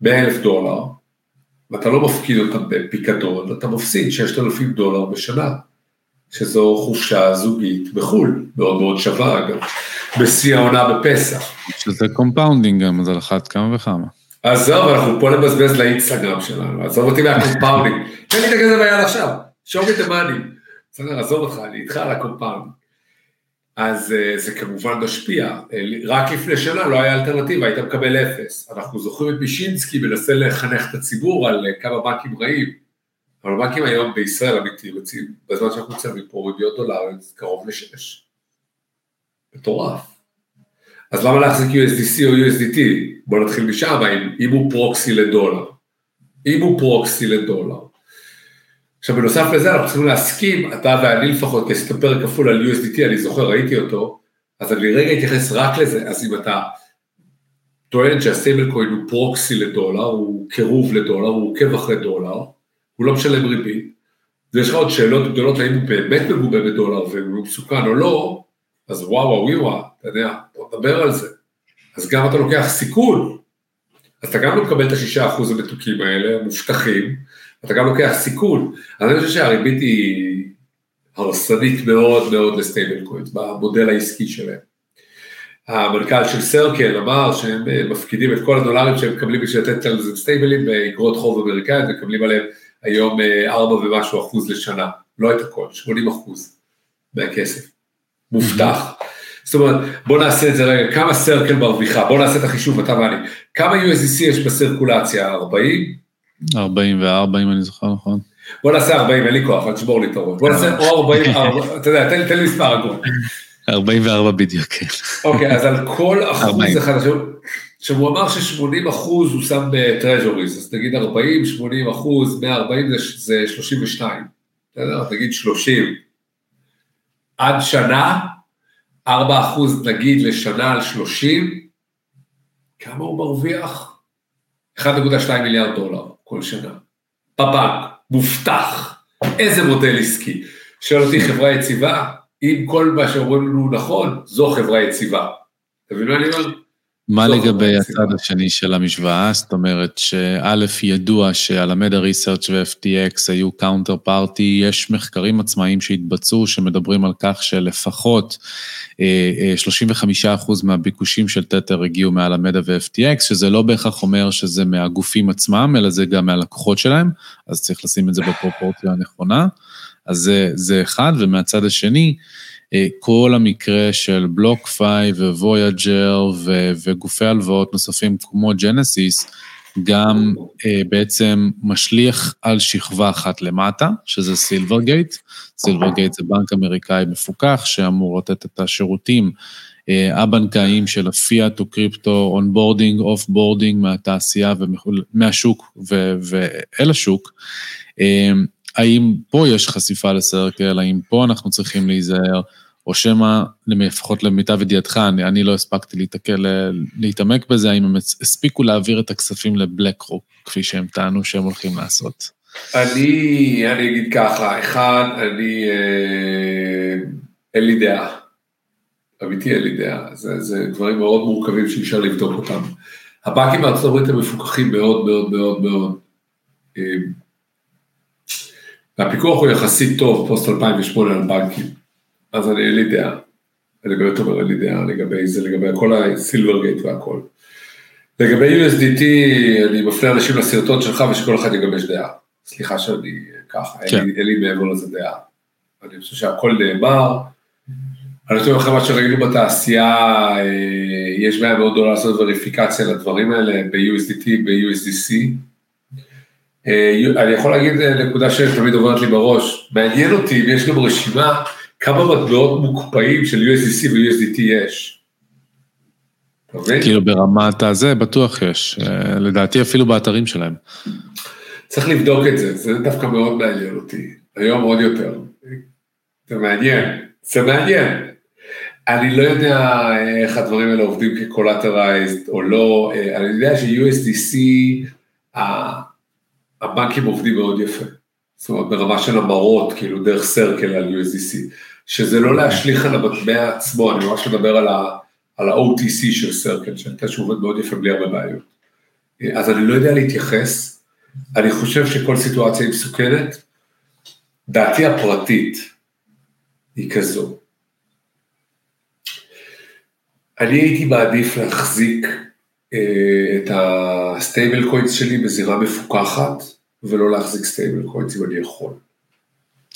100 אה, אלף דולר, ואתה לא מפקיד אותם בפיקדון, אתה מפסיד 6,000 דולר בשנה, שזו חופשה זוגית בחו"ל, מאוד מאוד שווה אגב, בשיא העונה בפסח. שזה compounding גם, אז על אחת כמה וכמה. עזוב, אנחנו פה לבזבז לאינסטגרם שלנו, עזוב אותי מה compounding, תן לי את הכסף ביד עכשיו, show me the money. בסדר, עזוב אותך, אני איתך על ה compound. אז uh, זה כמובן משפיע. רק לפני שנה לא היה אלטרנטיבה, היית מקבל אפס. אנחנו זוכרים את מאשינסקי מנסה לחנך את הציבור על uh, כמה בנקים רעים. אבל הבנקים היום בישראל אמיתי, בזמן שאנחנו מצלמים פה ריביות דולרים, קרוב לשש. מטורף. אז למה להחזיק USDC או USDT? בוא נתחיל משם, אם הוא proxy לדולר. אם הוא proxy לדולר. עכשיו בנוסף לזה אנחנו צריכים להסכים, אתה ואני לפחות, כי עשית פרק כפול על USDT, אני זוכר, ראיתי אותו, אז אני רגע אתייחס רק לזה, אז אם אתה טוען שה stable coin הוא proxy לדולר, הוא קירוב לדולר, הוא עוקב אחרי דולר, הוא לא משלם ריבית, ויש לך עוד שאלות גדולות האם הוא באמת מגובה בדולר והוא מסוכן או לא, אז וואו וואו וואו, אתה יודע, בוא נדבר על זה. אז גם אתה לוקח סיכון, אז אתה גם לא מקבל את השישה אחוז המתוקים האלה, המובטחים, אתה גם לוקח סיכון. אז אני חושב שהריבית היא הרסנית מאוד מאוד לסטייבל קוינס, במודל העסקי שלהם. המנכ"ל של סרקל אמר שהם אה, מפקידים את כל הדולרים שהם מקבלים בשביל לתת על זה סטייבלים באגרות חוב אמריקאיות, מקבלים עליהם היום 4 אה, ומשהו אחוז לשנה, לא את הכל, 80 אחוז מהכסף, מובטח. זאת אומרת, בוא נעשה את זה רגע, כמה סרקל מרוויחה, בוא נעשה את החישוב, אתה ואני, כמה USDC יש בסירקולציה, 40? 44 אם אני זוכר נכון. בוא נעשה 40, אין לי כוח, אל תשבור לי את הראש. בוא נעשה או 40, אתה יודע, תן לי מספר עגול. 44 בדיוק, כן. אוקיי, אז על כל אחוז אחד, עכשיו הוא אמר ש-80 אחוז הוא שם בטרז'וריז, אז תגיד 40, 80 אחוז, 140 זה 32, בסדר? תגיד 30. עד שנה, 4 אחוז נגיד לשנה על 30, כמה הוא מרוויח? 1.2 מיליארד דולר כל שנה. בבנק, מובטח. איזה מודל עסקי. שואל אותי חברה יציבה, אם כל מה שאומרים לנו נכון, זו חברה יציבה. אתה מבין מה אני אומר? מה לגבי הצד השני של המשוואה? זאת אומרת שא', ידוע ש Alameda Research ו-FTX היו counter party, יש מחקרים עצמאיים שהתבצעו שמדברים על כך שלפחות 35% אה, אה, מהביקושים של Tether הגיעו מ Alameda ו-FTX, שזה לא בהכרח אומר שזה מהגופים עצמם, אלא זה גם מהלקוחות שלהם, אז צריך לשים את זה בפרופורציה הנכונה. אז זה, זה אחד, ומהצד השני, כל המקרה של BlockFi ו Voyager וגופי הלוואות נוספים כמו Genesis, גם uh, בעצם משליך על שכבה אחת למטה, שזה Silvergate. Silvergate זה בנק אמריקאי מפוקח שאמור לתת את השירותים uh, הבנקאיים של הפיאט או קריפטו, onboarding, off boarding מהתעשייה ומהשוק ואל השוק. האם פה יש חשיפה ל Circle, האם פה אנחנו צריכים להיזהר, או שמא, לפחות למיטב ידיעתך, אני, אני לא הספקתי להתקל, להתעמק בזה, האם הם הספיקו להעביר את הכספים ל BlackRock, כפי שהם טענו שהם הולכים לעשות. אני, אני אגיד ככה, אחד, אני, אה, אין לי דעה. אמיתי אין לי דעה, זה, זה דברים מאוד מורכבים שאי אפשר לבדוק אותם. הבנקים בארצות הברית הם מפוקחים מאוד מאוד מאוד מאוד. אה, והפיקוח הוא יחסית טוב, פוסט 2008 על בנקים, אז אני אין לי דעה. אני באמת אומר אין לי דעה לגבי זה, לגבי כל הסילבר גייט והכל. לגבי USDT, אני מפנה אנשים לסרטון שלך ושכל אחד יגבש דעה. סליחה שאני ככה, כן. אין, לי, אין לי מעבר לזה דעה. אני חושב שהכל נאמר. אני חושב אחרי מה שראינו בתעשייה, אה, יש בעיה מאוד גדולה לעשות וריפיקציה לדברים האלה ב-USDT, ב-USDC. אה, אני יכול להגיד אה, נקודה שתמיד עוברת לי בראש, מעניין אותי, ויש גם רשימה, כמה מטבעות מוקפאים של USDC ו-USDT יש. כאילו ברמת הזה בטוח יש, אה, לדעתי אפילו באתרים שלהם. צריך לבדוק את זה, זה דווקא מאוד מעניין אותי, היום עוד יותר. זה מעניין, זה מעניין. אני לא יודע איך הדברים האלה עובדים כ collateralized או לא, אני יודע ש-USDC, הבנקים עובדים מאוד יפה. זאת אומרת, ברמה של המרות, כאילו דרך Circle על USDC, שזה לא להשליך על המטבע עצמו, אני ממש מדבר על, ה, על ה-OTC של Circle, שאני חושב שהוא עובד מאוד יפה בלי הרבה בעיות. אז אני לא יודע להתייחס, אני חושב שכל סיטואציה היא מסוכנת. דעתי הפרטית היא כזו. אני הייתי מעדיף להחזיק אה, את ה stablecoins שלי בזירה מפוקחת, ולא להחזיק stablecoins אם אני יכול.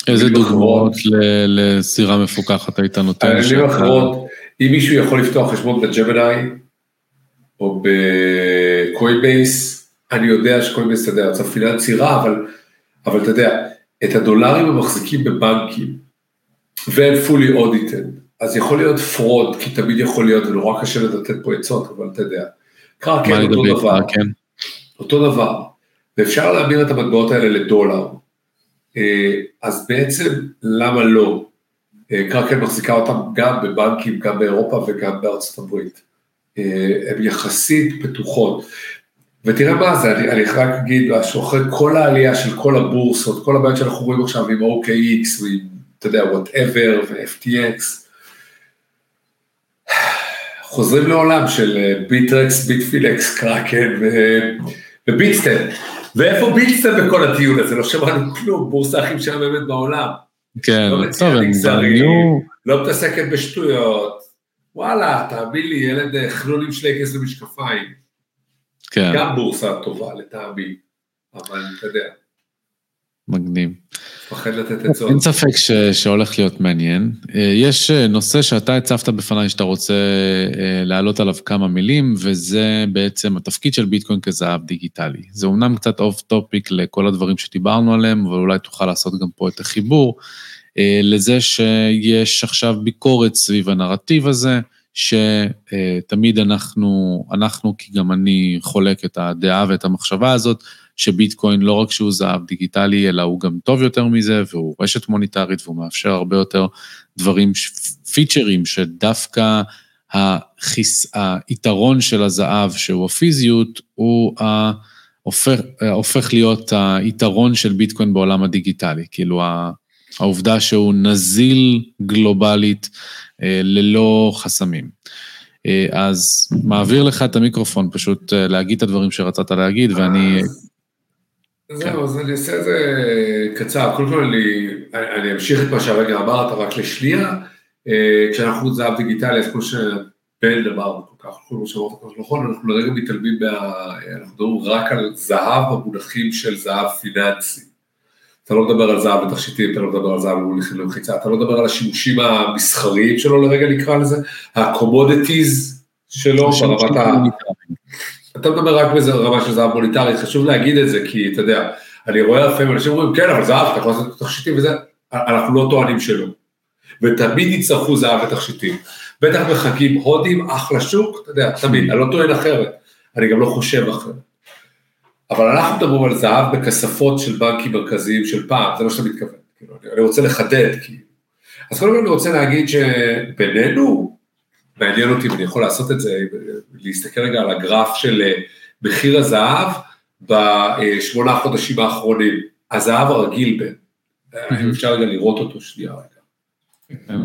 איזה דוגמאות לזירה מפוקחת היית נותן? במילים אחרות, אם מישהו יכול לפתוח חשבון ב-Gemini, או בקוינבייס, אני יודע שקוינבייס, אתה יודע, זה פיננסי רע, אבל, אבל אתה יודע, את הדולרים הם מחזיקים בבנקים, והם fully audited, אז יכול להיות fraud, כי תמיד יכול להיות, זה נורא קשה לתת פה עצות, אבל אתה יודע. קרקן אותו דבר, כן. אותו דבר, ואפשר להמיר את המטבעות האלה לדולר. אה, אז בעצם למה לא? אה, קרקן מחזיקה אותם גם בבנקים, גם באירופה וגם בארצות הברית. אה, הן יחסית פתוחות. ותראה מה זה, אני, אני רק אגיד משהו, אחרי כל העלייה של כל הבורסות, כל הבעיות שאנחנו רואים עכשיו עם OKX ועם, אתה יודע, whatever ו-FTX, חוזרים לעולם של ביטרקס, ביטפינקס, קראקן וביטסטמפ. ואיפה ביטסטמפ בכל הטיול הזה? לא שמענו כלום, בורסה הכי ישנה באמת בעולם. כן, לא טוב, הם בנו... לא מתעסקת בשטויות. וואלה, תאמין לי, ילד חנון עם שלייקס ומשקפיים. כן. גם בורסה טובה לטעמי, אבל אתה יודע. מגניב. מפחד לתת עצות. אין ספק ש, שהולך להיות מעניין. אה, יש אה, נושא שאתה הצפת בפניי שאתה רוצה אה, להעלות עליו כמה מילים, וזה בעצם התפקיד של ביטקוין כזהב דיגיטלי. זה אומנם קצת off topic לכל הדברים שדיברנו עליהם, אבל אולי תוכל לעשות גם פה את החיבור, לזה שיש עכשיו ביקורת סביב הנרטיב הזה, שתמיד אנחנו, אנחנו, כי גם אני חולק את הדעה ואת המחשבה הזאת, שביטקוין לא רק שהוא זהב דיגיטלי, אלא הוא גם טוב יותר מזה, והוא רשת מוניטרית והוא מאפשר הרבה יותר דברים, פיצ'רים, שדווקא החיס, היתרון של הזהב, שהוא הפיזיות, הוא הופך, הופך להיות היתרון של ביטקוין בעולם הדיגיטלי. כאילו העובדה שהוא נזיל גלובלית אה, ללא חסמים. אה, אז מעביר לך את המיקרופון פשוט אה, להגיד את הדברים שרצית להגיד, ואני זהו, אז אני אעשה את זה קצר. קודם כל אני, אני אמשיך את מה שהרגע אמרת, רק לשנייה. אה, כשאנחנו זהב דיגיטלי, אז כמו שבן אמר כל כך, כמו שאמרת כל כך נכון, אנחנו לרגע מתעלמים. אנחנו מדברים רק על זהב במונחים של זהב פיננסי. אתה לא מדבר על זהב בתכשיטים, אתה לא מדבר על זהב במונחים למחיצה, אתה לא מדבר על השימושים המסחריים שלו לרגע נקרא לזה, ה-commodities שלו ברמת ה... אתה מדבר רק בזה רמה של זהב מוניטרי, חשוב להגיד את זה, כי אתה יודע, אני רואה לפעמים אנשים אומרים, כן, אבל זהב, אתה יכול לעשות תכשיטים וזה, אנחנו לא טוענים שלא. ותמיד יצטרכו זהב ותכשיטים. בטח בחגים הודים, אחלה שוק, אתה יודע, תמיד, אני לא טוען אחרת, אני גם לא חושב אחרת. אבל אנחנו מדברים על זהב בכספות של בנקים מרכזיים של פעם, זה מה שאתה מתכוון. כאילו, אני רוצה לחדד, כאילו. אז קודם כל אני רוצה להגיד שבינינו, מעניין אותי, ואני יכול לעשות את זה, להסתכל רגע על הגרף של אה, מחיר הזהב בשמונה חודשים האחרונים, הזהב הרגיל בין, אפשר רגע לראות אותו שנייה רגע.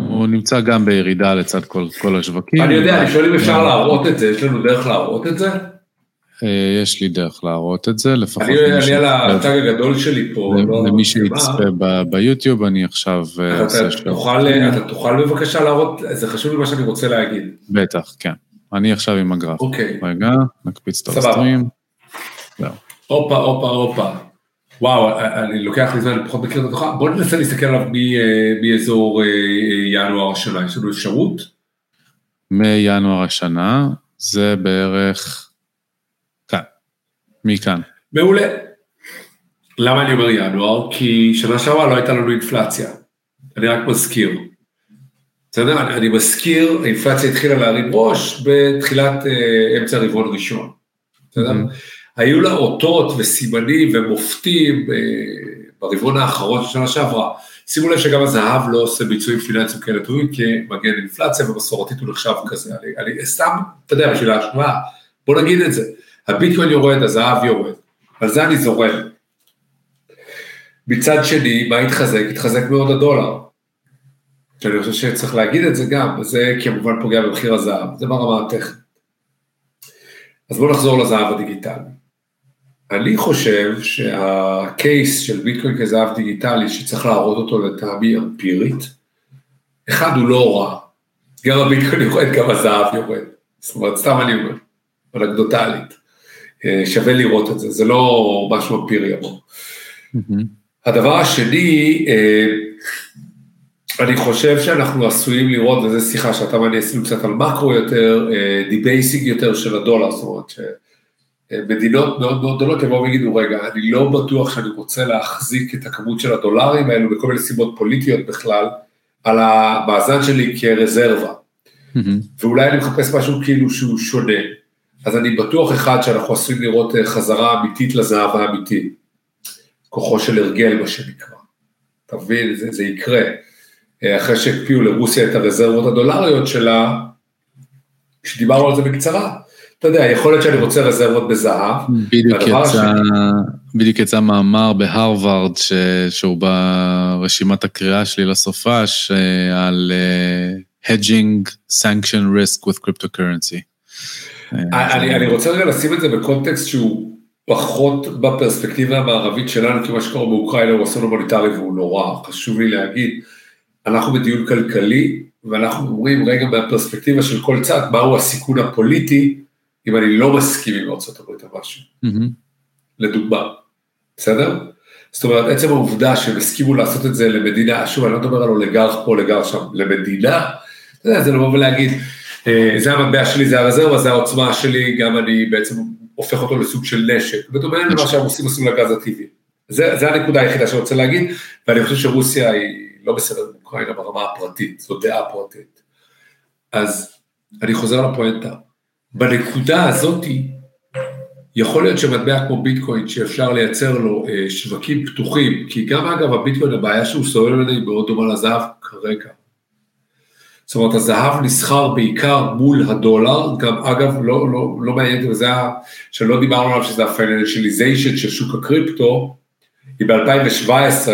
הוא נמצא גם בירידה לצד כל, כל השווקים. אני יודע, אני שואל אם אפשר להראות את זה, יש לנו דרך להראות את זה? אה, יש לי דרך להראות את זה, לפחות... אני על הצג הגדול שלי פה. לא למי שיצפה ביוטיוב, אני עכשיו אה, עושה שלום. אתה תוכל בבקשה להראות, זה חשוב לי מה שאני רוצה להגיד. בטח, כן. אני עכשיו עם הגרף. אוקיי. רגע, נקפיץ את הסטרים. הופה, הופה, הופה. וואו, אני לוקח לי זמן, אני פחות מכיר את התוכה. בוא ננסה להסתכל עליו אה, מאזור ינואר השנה. יש לנו אפשרות? מינואר השנה, זה בערך... מכאן. מעולה. למה אני אומר ינואר? כי שנה שעברה לא הייתה לנו אינפלציה. אני רק מזכיר. בסדר? אני, אני מזכיר, האינפלציה התחילה להרים ראש בתחילת אה, אמצע רבעון ראשון. בסדר? Mm-hmm. היו לה אותות וסימנים ומופתים אה, ברבעון האחרון של שנה שעברה. שימו לב שגם הזהב לא עושה ביצועים פיננסיים כאלה טובים כמגן אינפלציה ומסורתית הוא נחשב כזה. אני, אני סתם, אתה יודע, בשביל ההשוואה, בוא נגיד את זה. הביטקוין יורד, הזהב יורד, על זה אני זורם. מצד שני, מה התחזק? התחזק מאוד הדולר. שאני חושב שצריך להגיד את זה גם, וזה כמובן פוגע במחיר הזהב, זה ברמה הטכנית. אז בואו נחזור לזהב הדיגיטלי. אני חושב שהקייס של ביטקוין כזהב דיגיטלי, שצריך להראות אותו לטעמי אמפירית, אחד הוא לא רע, גם הביטקוין יורד, גם הזהב יורד. זאת אומרת, סתם אני אומר, אנקדוטלית. אה, שווה לראות את זה, זה לא משהו אמפירי בו. הדבר השני, אה, אני חושב שאנחנו עשויים לראות, וזו שיחה שאתה ואני עשינו קצת על מקרו יותר, debasing יותר של הדולר, זאת אומרת שמדינות מאוד מאוד גדולות יבואו ויגידו, רגע, אני לא בטוח שאני רוצה להחזיק את הכמות של הדולרים האלו בכל מיני סיבות פוליטיות בכלל, על המאזן שלי כרזרבה. ואולי אני מחפש משהו כאילו שהוא שונה. אז אני בטוח אחד שאנחנו עשויים לראות אה, חזרה אמיתית לזהב האמיתי. כוחו של הרגל, מה שנקרא. אתה מבין? זה, זה יקרה. אה, אחרי שהקפיאו לרוסיה את הרזרבות הדולריות שלה, כשדיברנו על זה בקצרה, אתה יודע, יכול להיות שאני רוצה רזרבות בזהב. בדיוק יצא, השני... בדיוק יצא מאמר בהרווארד, ש... שהוא ברשימת הקריאה שלי לסופש, אה, על uh, hedging sanction risk with cryptocurrency. אה, אני, אני רוצה רגע לשים את זה בקונטקסט שהוא פחות בפרספקטיבה המערבית שלנו, כי מה שקורה באוקראינה הוא אסון הומניטרי והוא נורא, חשוב לי להגיד. אנחנו בדיון כלכלי, ואנחנו אומרים רגע מהפרספקטיבה של כל צד, מהו הסיכון הפוליטי, אם אני לא מסכים עם ארה"ב על משהו. Mm-hmm. לדוגמה, בסדר? זאת אומרת, עצם העובדה שהם הסכימו לעשות את זה למדינה, שוב, אני לא מדבר על אוליגרך פה, אוליגרך שם, למדינה, אתה יודע, זה לבוא ולהגיד, אה, זה המטבע שלי, זה הרזרבה, זה העוצמה שלי, גם אני בעצם הופך אותו לסוג של נשק, בדומה למה שהם עושים עושים לגז הטבעי. זה, זה הנקודה היחידה שאני רוצה להגיד, ואני חושב שרוסיה היא לא בסדר באוקראינה ברמה הפרטית, זו דעה פרטית. אז אני חוזר לפואנטה, בנקודה הזאתי, יכול להיות שמטבע כמו ביטקוין שאפשר לייצר לו אה, שווקים פתוחים, כי גם אגב הביטקוין הבעיה שהוא סובל ממנה היא מאוד דומה לזהב כרגע. זאת אומרת הזהב נסחר בעיקר מול הדולר, גם אגב לא, לא, לא מעניין, וזה היה, שלא דיברנו עליו שזה ה financialization של שוק הקריפטו, אי ב-2017,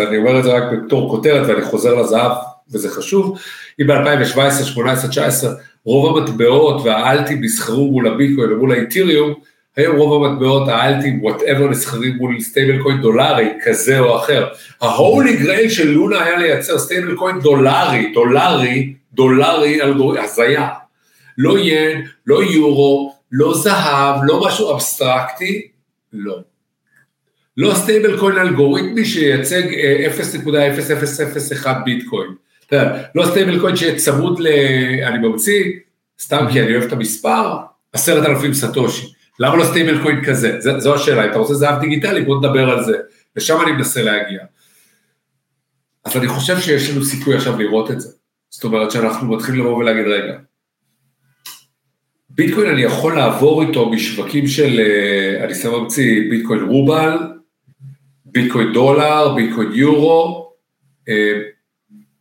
אני אומר את זה רק בתור כותרת ואני חוזר לזהב וזה חשוב, אי ב-2017, 2018, 2019, רוב המטבעות והאלטים נסחרו מול הביטקוין ומול האיתיריום, היום רוב המטבעות האלטים, whatever, נסחרים מול stablecoin דולרי כזה או אחר. ה holy grail של לונה היה לייצר stablecoin דולרי, דולרי, דולרי אלגוריתם, הזיה. לא ין, לא יורו, לא זהב, לא משהו אבסטרקטי, לא. לא stablecoin אלגוריתמי שייצג 0.0001 אה, ביטקוין. לא stablecoin שיהיה צמוד ל... אני ממציא, סתם כי אני אוהב את המספר, עשרת אלפים סטושי. למה לא stablecoin כזה? זו, השאלה, אם אתה רוצה זהב דיגיטלי, בוא נדבר על זה. ושם אני מנסה להגיע. אז אני חושב שיש לנו סיכוי עכשיו לראות את זה. זאת אומרת שאנחנו מתחילים לבוא ולהגיד, רגע, ביטקוין אני יכול לעבור איתו משווקים של, אה, אני סתם ממציא, ביטקוין רובל, ביטקוין דולר, ביטקוין יורו, אה,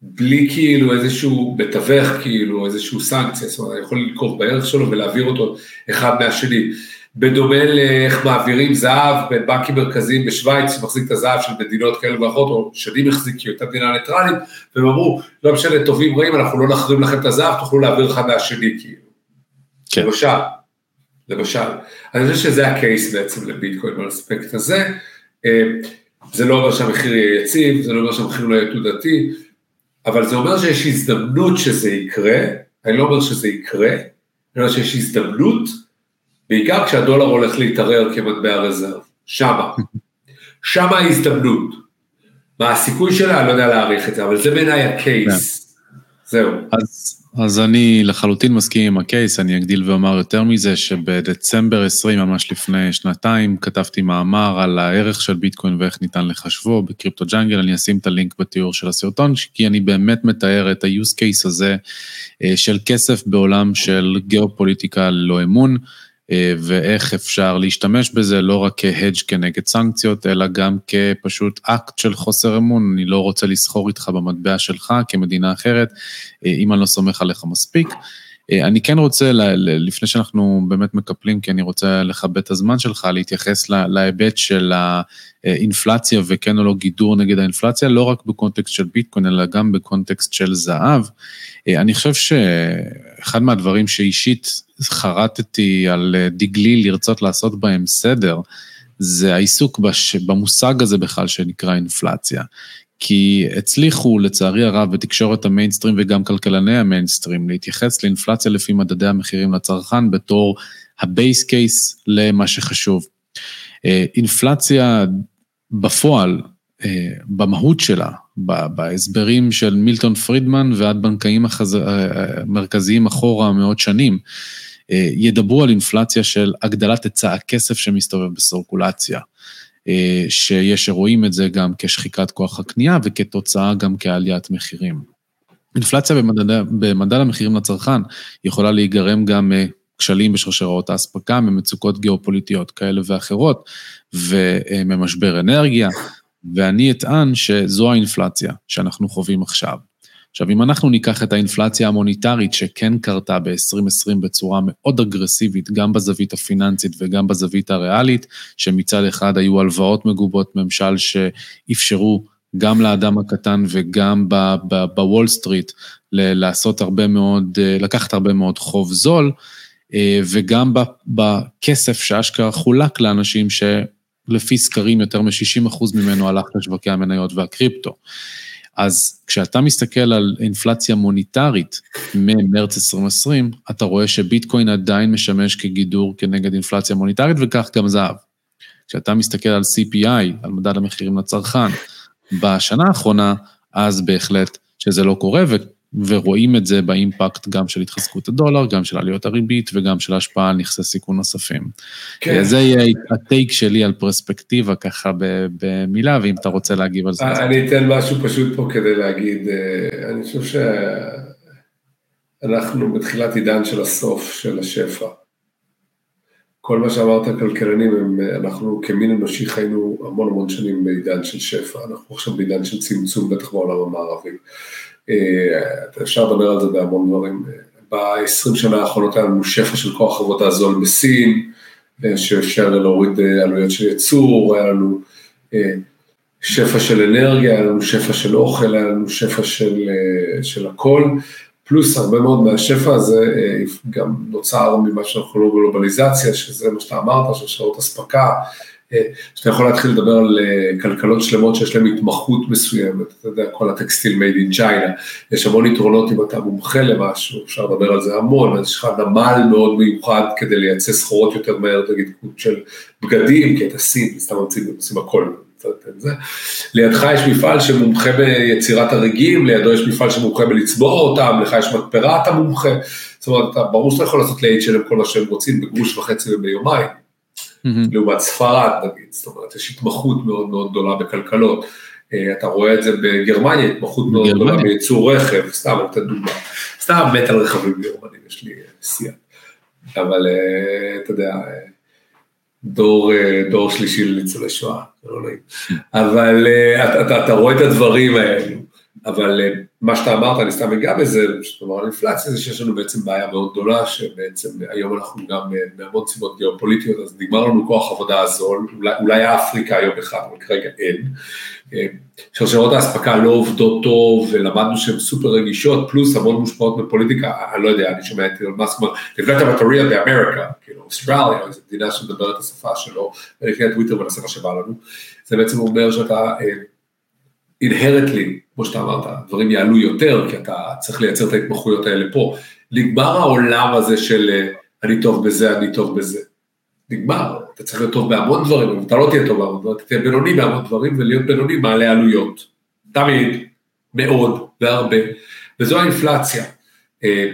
בלי כאילו איזשהו, בתווך כאילו איזשהו סנקציה, זאת אומרת, אני יכול לנקוב בערך שלו ולהעביר אותו אחד מהשני. בדומה לאיך מעבירים זהב בין בנקים מרכזיים בשוויץ, שמחזיק את הזהב של מדינות כאלה ואחרות, או שנים החזיק כי אותה מדינה ניטרלית, והם אמרו, לא משנה, טובים רעים, אנחנו לא נחרים לכם את הזהב, תוכלו להעביר אחד מהשני, כאילו. כן. למשל, למשל. אני חושב שזה הקייס בעצם לביטקוין באספקט הזה. אה, זה לא אומר שהמחיר יהיה יציב, זה לא אומר שהמחיר לא יהיה תעודתי, אבל זה אומר שיש הזדמנות שזה יקרה, אני לא אומר שזה יקרה, אני אומר שיש הזדמנות, בעיקר כשהדולר הולך להתערער כמטבע רזרב, שמה, שמה ההזדמנות. מה הסיכוי שלה, אני לא יודע להעריך את זה, אבל זה בעיניי הקייס. כן. זהו. אז, אז אני לחלוטין מסכים עם הקייס, אני אגדיל ואומר יותר מזה, שבדצמבר 20, ממש לפני שנתיים, כתבתי מאמר על הערך של ביטקוין ואיך ניתן לחשבו בקריפטו ג'אנגל, אני אשים את הלינק בתיאור של הסרטון, כי אני באמת מתאר את ה-use case הזה אה, של כסף בעולם של גיאופוליטיקה ללא אמון. אה, ואיך אפשר להשתמש בזה לא רק כהדג' כנגד סנקציות, אלא גם כפשוט אקט של חוסר אמון. אני לא רוצה לסחור איתך במטבע שלך כמדינה אחרת, אה, אם אני לא סומך עליך מספיק. אה, אני כן רוצה, לפני שאנחנו באמת מקפלים, כי אני רוצה לכבד את הזמן שלך, להתייחס להיבט של האינפלציה וכן או לא גידור נגד האינפלציה, לא רק בקונטקסט של ביטקוין, אלא גם בקונטקסט של זהב. אני חושב שאחד מהדברים שאישית חרטתי על דגלי לרצות לעשות בהם סדר, זה העיסוק בש... במושג הזה בכלל שנקרא אינפלציה. כי הצליחו, לצערי הרב, בתקשורת המיינסטרים וגם כלכלני המיינסטרים, להתייחס לאינפלציה לפי מדדי המחירים לצרכן בתור ה base case למה שחשוב. אה, אינפלציה בפועל במהות שלה, בהסברים של מילטון פרידמן ועד בנקאים מרכזיים אחורה מאות שנים, ידברו על אינפלציה של הגדלת היצע הכסף שמסתובב בסרקולציה. שיש שרואים את זה גם כשחיקת כוח הקנייה וכתוצאה גם כעליית מחירים. אינפלציה במדד, במדד המחירים לצרכן יכולה להיגרם גם כשלים בשרשראות האספקה, ממצוקות גיאופוליטיות כאלה ואחרות, וממשבר אנרגיה, ואני אטען שזו האינפלציה שאנחנו חווים עכשיו. עכשיו, אם אנחנו ניקח את האינפלציה המוניטרית שכן קרתה ב-2020 בצורה מאוד אגרסיבית, גם בזווית הפיננסית וגם בזווית הריאלית, שמצד אחד היו הלוואות מגובות ממשל שאפשרו גם לאדם הקטן וגם בוול סטריט לעשות הרבה מאוד, לקחת הרבה מאוד חוב זול, וגם בכסף שאשכרה חולק לאנשים שלפי סקרים יותר מ-60% ממנו הלך לשווקי המניות והקריפטו. אז כשאתה מסתכל על אינפלציה מוניטרית ממרץ 2020, אתה רואה שביטקוין עדיין משמש כגידור כנגד אינפלציה מוניטרית וכך גם זהב. כשאתה מסתכל על CPI, על מדד המחירים לצרכן, בשנה האחרונה, אז בהחלט שזה לא קורה, ורואים את זה באימפקט גם של התחזקות הדולר, גם של עליות הריבית וגם של השפעה על נכסי סיכון נוספים. כן. זה יהיה הטייק שלי על פרספקטיבה ככה במילה, ואם אתה רוצה להגיב על זה. אני אתן משהו פשוט פה כדי להגיד, אני חושב שאנחנו בתחילת עידן של הסוף של השפע. כל מה שאמרת כלכלנים, אנחנו כמין אנושי חיינו המון המון שנים בעידן של שפע, אנחנו עכשיו בעידן של צמצום, בטח בעולם המערבי. אה, אפשר לדבר על זה בהמון דברים. ב-20 שנה האחרונות היה לנו שפע של כוח עבודה זול בסין, אה, שאפשר להוריד אה, עלויות של ייצור, היה לנו שפע של אנרגיה, היה לנו שפע של אוכל, היה לנו שפע של, של הכל, פלוס הרבה מאוד מהשפע הזה גם נוצר ממה שאנחנו קוראים גלובליזציה, שזה מה שאתה אמרת, של שעות אספקה, שאתה יכול להתחיל לדבר על אה, כלכלות שלמות שיש להן התמחות מסוימת, אתה יודע, כל הטקסטיל made in China, יש המון יתרונות אם אתה מומחה למשהו, אפשר לדבר על זה המון, אז יש לך נמל מאוד מיוחד כדי לייצא סחורות יותר מהר, נגיד של בגדים, כי אתה סין, סתם עושים הכל. לידך יש מפעל שמומחה ביצירת הרגים, לידו יש מפעל שמומחה בלצבוע אותם, לך יש מתפרה, אתה מומחה. זאת אומרת, ברור שאתה יכול לעשות ל-H&M כל מה שהם רוצים בגרוש וחצי וביומיים. Mm-hmm. לעומת ספרד נגיד, זאת אומרת, יש התמחות מאוד מאוד גדולה בכלכלות. אה, אתה רואה את זה בגרמניה, התמחות מאוד גדולה בייצור רכב, סתם נותן דוגמה. סתם מת על רכבים גרמנים, יש לי. אה, אבל אה, אתה יודע, דור, דור שלישי לניצולי שואה, זה לא נעים. אבל אתה, אתה, אתה רואה את הדברים האלו. אבל מה שאתה אמרת, אני סתם אגע בזה, זאת אומרת, אינפלציה זה שיש לנו בעצם בעיה מאוד גדולה, שבעצם היום אנחנו גם אה, מהמון סיבות גיאופוליטיות, אז נגמר לנו כוח עבודה הזול, אולי, אולי אפריקה היום אחד, אבל כרגע אין. אה, שרשרות האספקה לא עובדות טוב, ולמדנו שהן סופר רגישות, פלוס המון מושפעות מפוליטיקה, אני לא יודע, אני שומע את אילון מאסק אומר, נבלת הבטריה באמריקה, כאילו, אוסטרליה, איזו מדינה שמדברת את השפה שלו, ולפני הטוויטר מה שבא לנו, זה בעצם אומר שאתה... inherently, כמו שאתה אמרת, דברים יעלו יותר, כי אתה צריך לייצר את ההתמחויות האלה פה. נגמר העולם הזה של אה, אני טוב בזה, אני טוב בזה. נגמר, אתה צריך להיות טוב בהמון דברים, אבל אתה לא תהיה טוב בהמון דברים, אתה תהיה בינוני בהמון דברים, ולהיות בינוני מעלה עלויות. תמיד, מאוד והרבה, וזו האינפלציה. אה,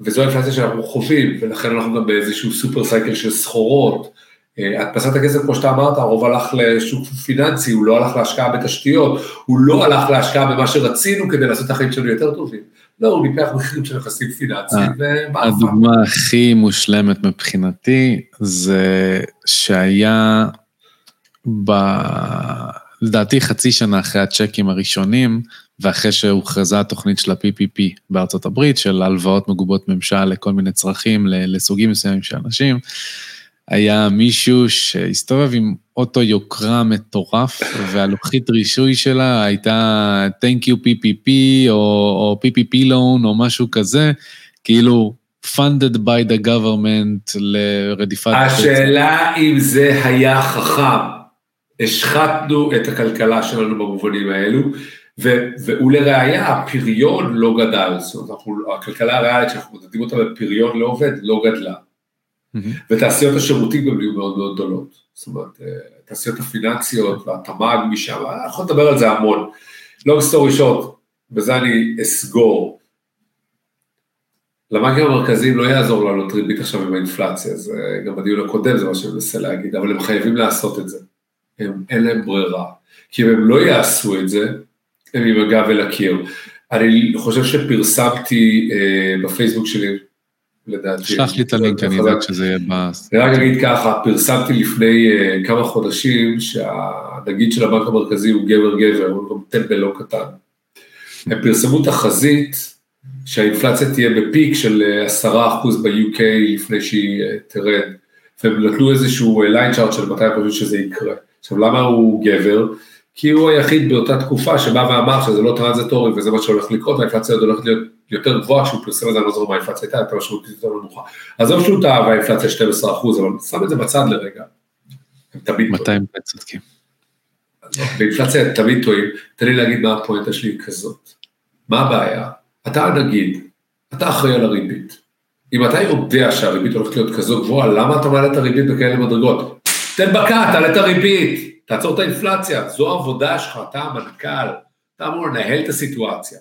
וזו האינפלציה שאנחנו חווים, ולכן אנחנו גם באיזשהו סופר סייקל של סחורות, הדפסת הכסף, כמו שאתה אמרת, הרוב הלך לשוק פיננסי, הוא לא הלך להשקעה בתשתיות, הוא לא הלך להשקעה במה שרצינו כדי לעשות את החיים שלנו יותר טובים. לא, הוא ניפח מחירים של נכסים פיננסיים, אה, ומה הדוגמה הכי מושלמת מבחינתי, זה שהיה ב... לדעתי חצי שנה אחרי הצ'קים הראשונים, ואחרי שהוכרזה התוכנית של ה-PPP בארצות הברית, של הלוואות מגובות ממשל לכל מיני צרכים, לסוגים מסוימים של אנשים, היה מישהו שהסתובב עם אוטו יוקרה מטורף, והלוחית רישוי שלה הייתה Thank you PPP או, או PPP loan או משהו כזה, כאילו funded by the government לרדיפת... השאלה אם זה היה חכם. השחטנו את הכלכלה שלנו במובנים האלו, ולראיה, הפריון לא גדל, זאת אומרת, הכלכלה הריאלית שאנחנו מודדים אותה בפריון לעובד לא גדלה. ותעשיות השירותים גם נהיו מאוד מאוד גדולות. זאת אומרת, התעשיות הפיננסיות והתמ"ג משם, אני יכול לדבר על זה המון. long story short, בזה אני אסגור. לבנקים המרכזיים לא יעזור לעלות ריבית עכשיו עם האינפלציה, זה גם בדיון הקודם זה מה שאני מנסה להגיד, אבל הם חייבים לעשות את זה. הם, אין להם ברירה. כי אם הם לא יעשו את זה, הם עם הגב אל הקיר. אני חושב שפרסמתי אה, בפייסבוק שלי, לדעתי. שלח לי את הלינק, אני יודעת שזה יהיה ב... אני רק אגיד ככה, פרסמתי לפני אה, כמה חודשים שהנגיד של הבנק המרכזי הוא גבר גבר, הוא גם טמבל לא קטן. הם פרסמו תחזית שהאינפלציה תהיה ב peak של 10% אה, ב-UK לפני שהיא אה, תרד, והם נתנו איזשהו line chart של מתי הם חושבים שזה יקרה. עכשיו למה הוא גבר? כי הוא היחיד באותה תקופה שבא ואמר שזה לא transitory וזה מה שהולך לקרות, והאינפלציה עוד הולכת להיות יותר גבוהה, כשהוא פרסם את זה, אני לא זוכר מה האינפלציה הייתה, הייתה משמעותית יותר נמוכה. עזוב שהוא טעה והאינפלציה 12 אחוז, אבל שם את זה בצד לרגע. הם תמיד טועים. 200 צודקים. באינפלציה תמיד טועים, תן לי להגיד מה הפואנטה שלי כזאת. מה הבעיה? אתה הנגיד, אתה אחראי על הריבית. אם אתה יודע שהריבית הולכת להיות כזו גבוהה, למה אתה מעלה את הריבית בכאלה מדרגות? תן בכה, תעלה את הריבית, תעצור את האינפלציה, זו העבודה שלך, אתה המנכ"ל, אתה אמור לנהל את הסיטואציה.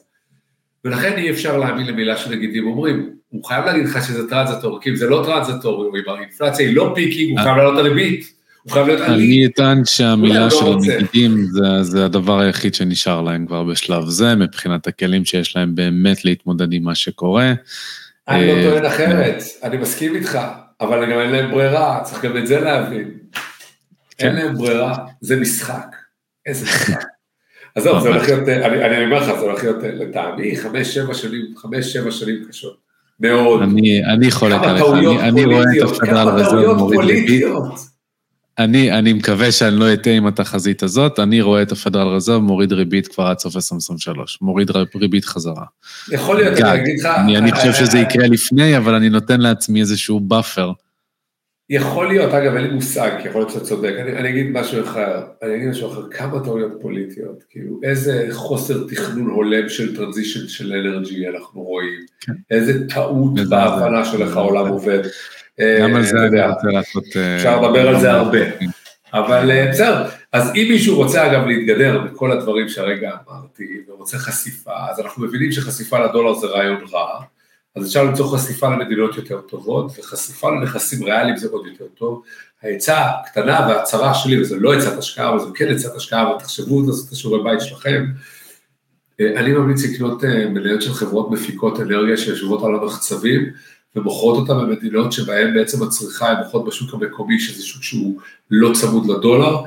ולכן אי אפשר להאמין למילה שנגידים אומרים, הוא חייב להגיד לך שזה transitory, כי אם זה לא transitory, אם האינפלציה היא לא peaking, הוא חייב לעלות הריבית. הוא חייב להיות עלי. אני אטען שהמילה לא של הנגידים זה, זה הדבר היחיד שנשאר להם כבר בשלב זה, מבחינת הכלים שיש להם באמת להתמודד עם מה שקורה. אני לא טוען אחרת, אני מסכים איתך, אבל גם אין להם ברירה, צריך גם את זה להבין. כן. אין להם ברירה, זה משחק. איזה משחק. עזוב, זה הולך להיות, אני אומר לך, זה הולך להיות לטעמי חמש, שבע שנים, חמש, שבע שנים קשות. מאוד. אני חולק עליך, אני רואה את הפדרל רזרב מוריד ריבית. אני, אני מקווה שאני לא אטעה עם התחזית הזאת, אני רואה את הפדרל רזרב מוריד ריבית כבר עד סוף 2023, מוריד ריבית חזרה. יכול להיות, אני אגיד לך... אני, אני חושב שזה יקרה לפני, אבל אני נותן לעצמי איזשהו buffer. יכול להיות, אגב, אין לי מושג, כי יכול להיות שאתה צודק, אני, אני אגיד משהו אחר, אני אגיד משהו אחר, כמה טעויות פוליטיות, כאילו, איזה חוסר תכנון הולם של transition של energy אנחנו רואים, כן. איזה טעות בהבנה של איך העולם עובד. גם על זה אני רוצה לעשות... אה, אפשר לדבר על זה הרבה. אבל אה, בסדר, אז אם מישהו רוצה אגב להתגדר בכל הדברים שהרגע אמרתי, ורוצה חשיפה, אז אנחנו מבינים שחשיפה לדולר זה רעיון רע, אז אפשר למצוא חשיפה למדינות יותר טובות, וחשיפה לנכסים ריאליים זה עוד יותר טוב. העצה הקטנה והצרה שלי, וזה לא עצת השקעה, אבל זה כן עצת השקעה, ותחשבו לעשות את השיעורי בית שלכם, אה, אני ממליץ לקנות מניות של חברות מפיקות אנרגיה שיושבות על המחצבים, ומוכרות אותה במדינות שבהן בעצם הצריכה היא מוכרות בשוק המקומי, שזה שוק שהוא לא צמוד לדולר.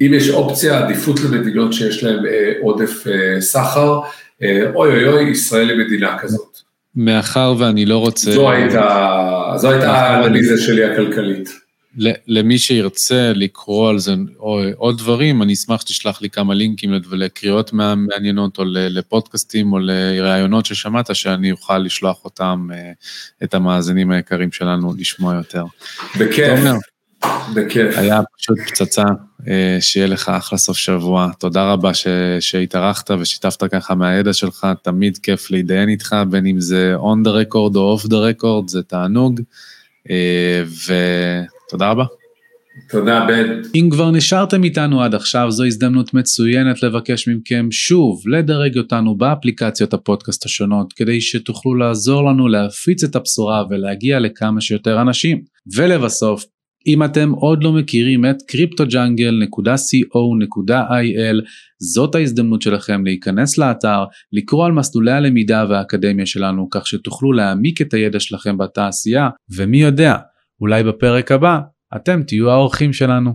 אם יש אופציה, עדיפות למדינות שיש להן אה, עודף אה, סחר, אה, אוי אוי אוי, ישראל היא מדינה כזאת. מאחר ואני לא רוצה... זו הייתה, זו הייתה האנליזה שלי הכלכלית. למי שירצה לקרוא על זה או עוד דברים, אני אשמח שתשלח לי כמה לינקים לקריאות מעניינות או לפודקאסטים או לראיונות ששמעת, שאני אוכל לשלוח אותם, אה, את המאזינים היקרים שלנו, לשמוע יותר. בכיף, בכיף. היה פשוט פצצה, אה, שיהיה לך אחלה סוף שבוע. תודה רבה שהתארחת ושיתפת ככה מהידע שלך, תמיד כיף להתדיין איתך, בין אם זה on the record או off the record, זה תענוג. אה, ו... תודה רבה. תודה בן. אם כבר נשארתם איתנו עד עכשיו זו הזדמנות מצוינת לבקש מכם שוב לדרג אותנו באפליקציות הפודקאסט השונות כדי שתוכלו לעזור לנו להפיץ את הבשורה ולהגיע לכמה שיותר אנשים. ולבסוף אם אתם עוד לא מכירים את cryptojungle.co.il זאת ההזדמנות שלכם להיכנס לאתר, לקרוא על מסלולי הלמידה והאקדמיה שלנו כך שתוכלו להעמיק את הידע שלכם בתעשייה ומי יודע אולי בפרק הבא אתם תהיו האורחים שלנו.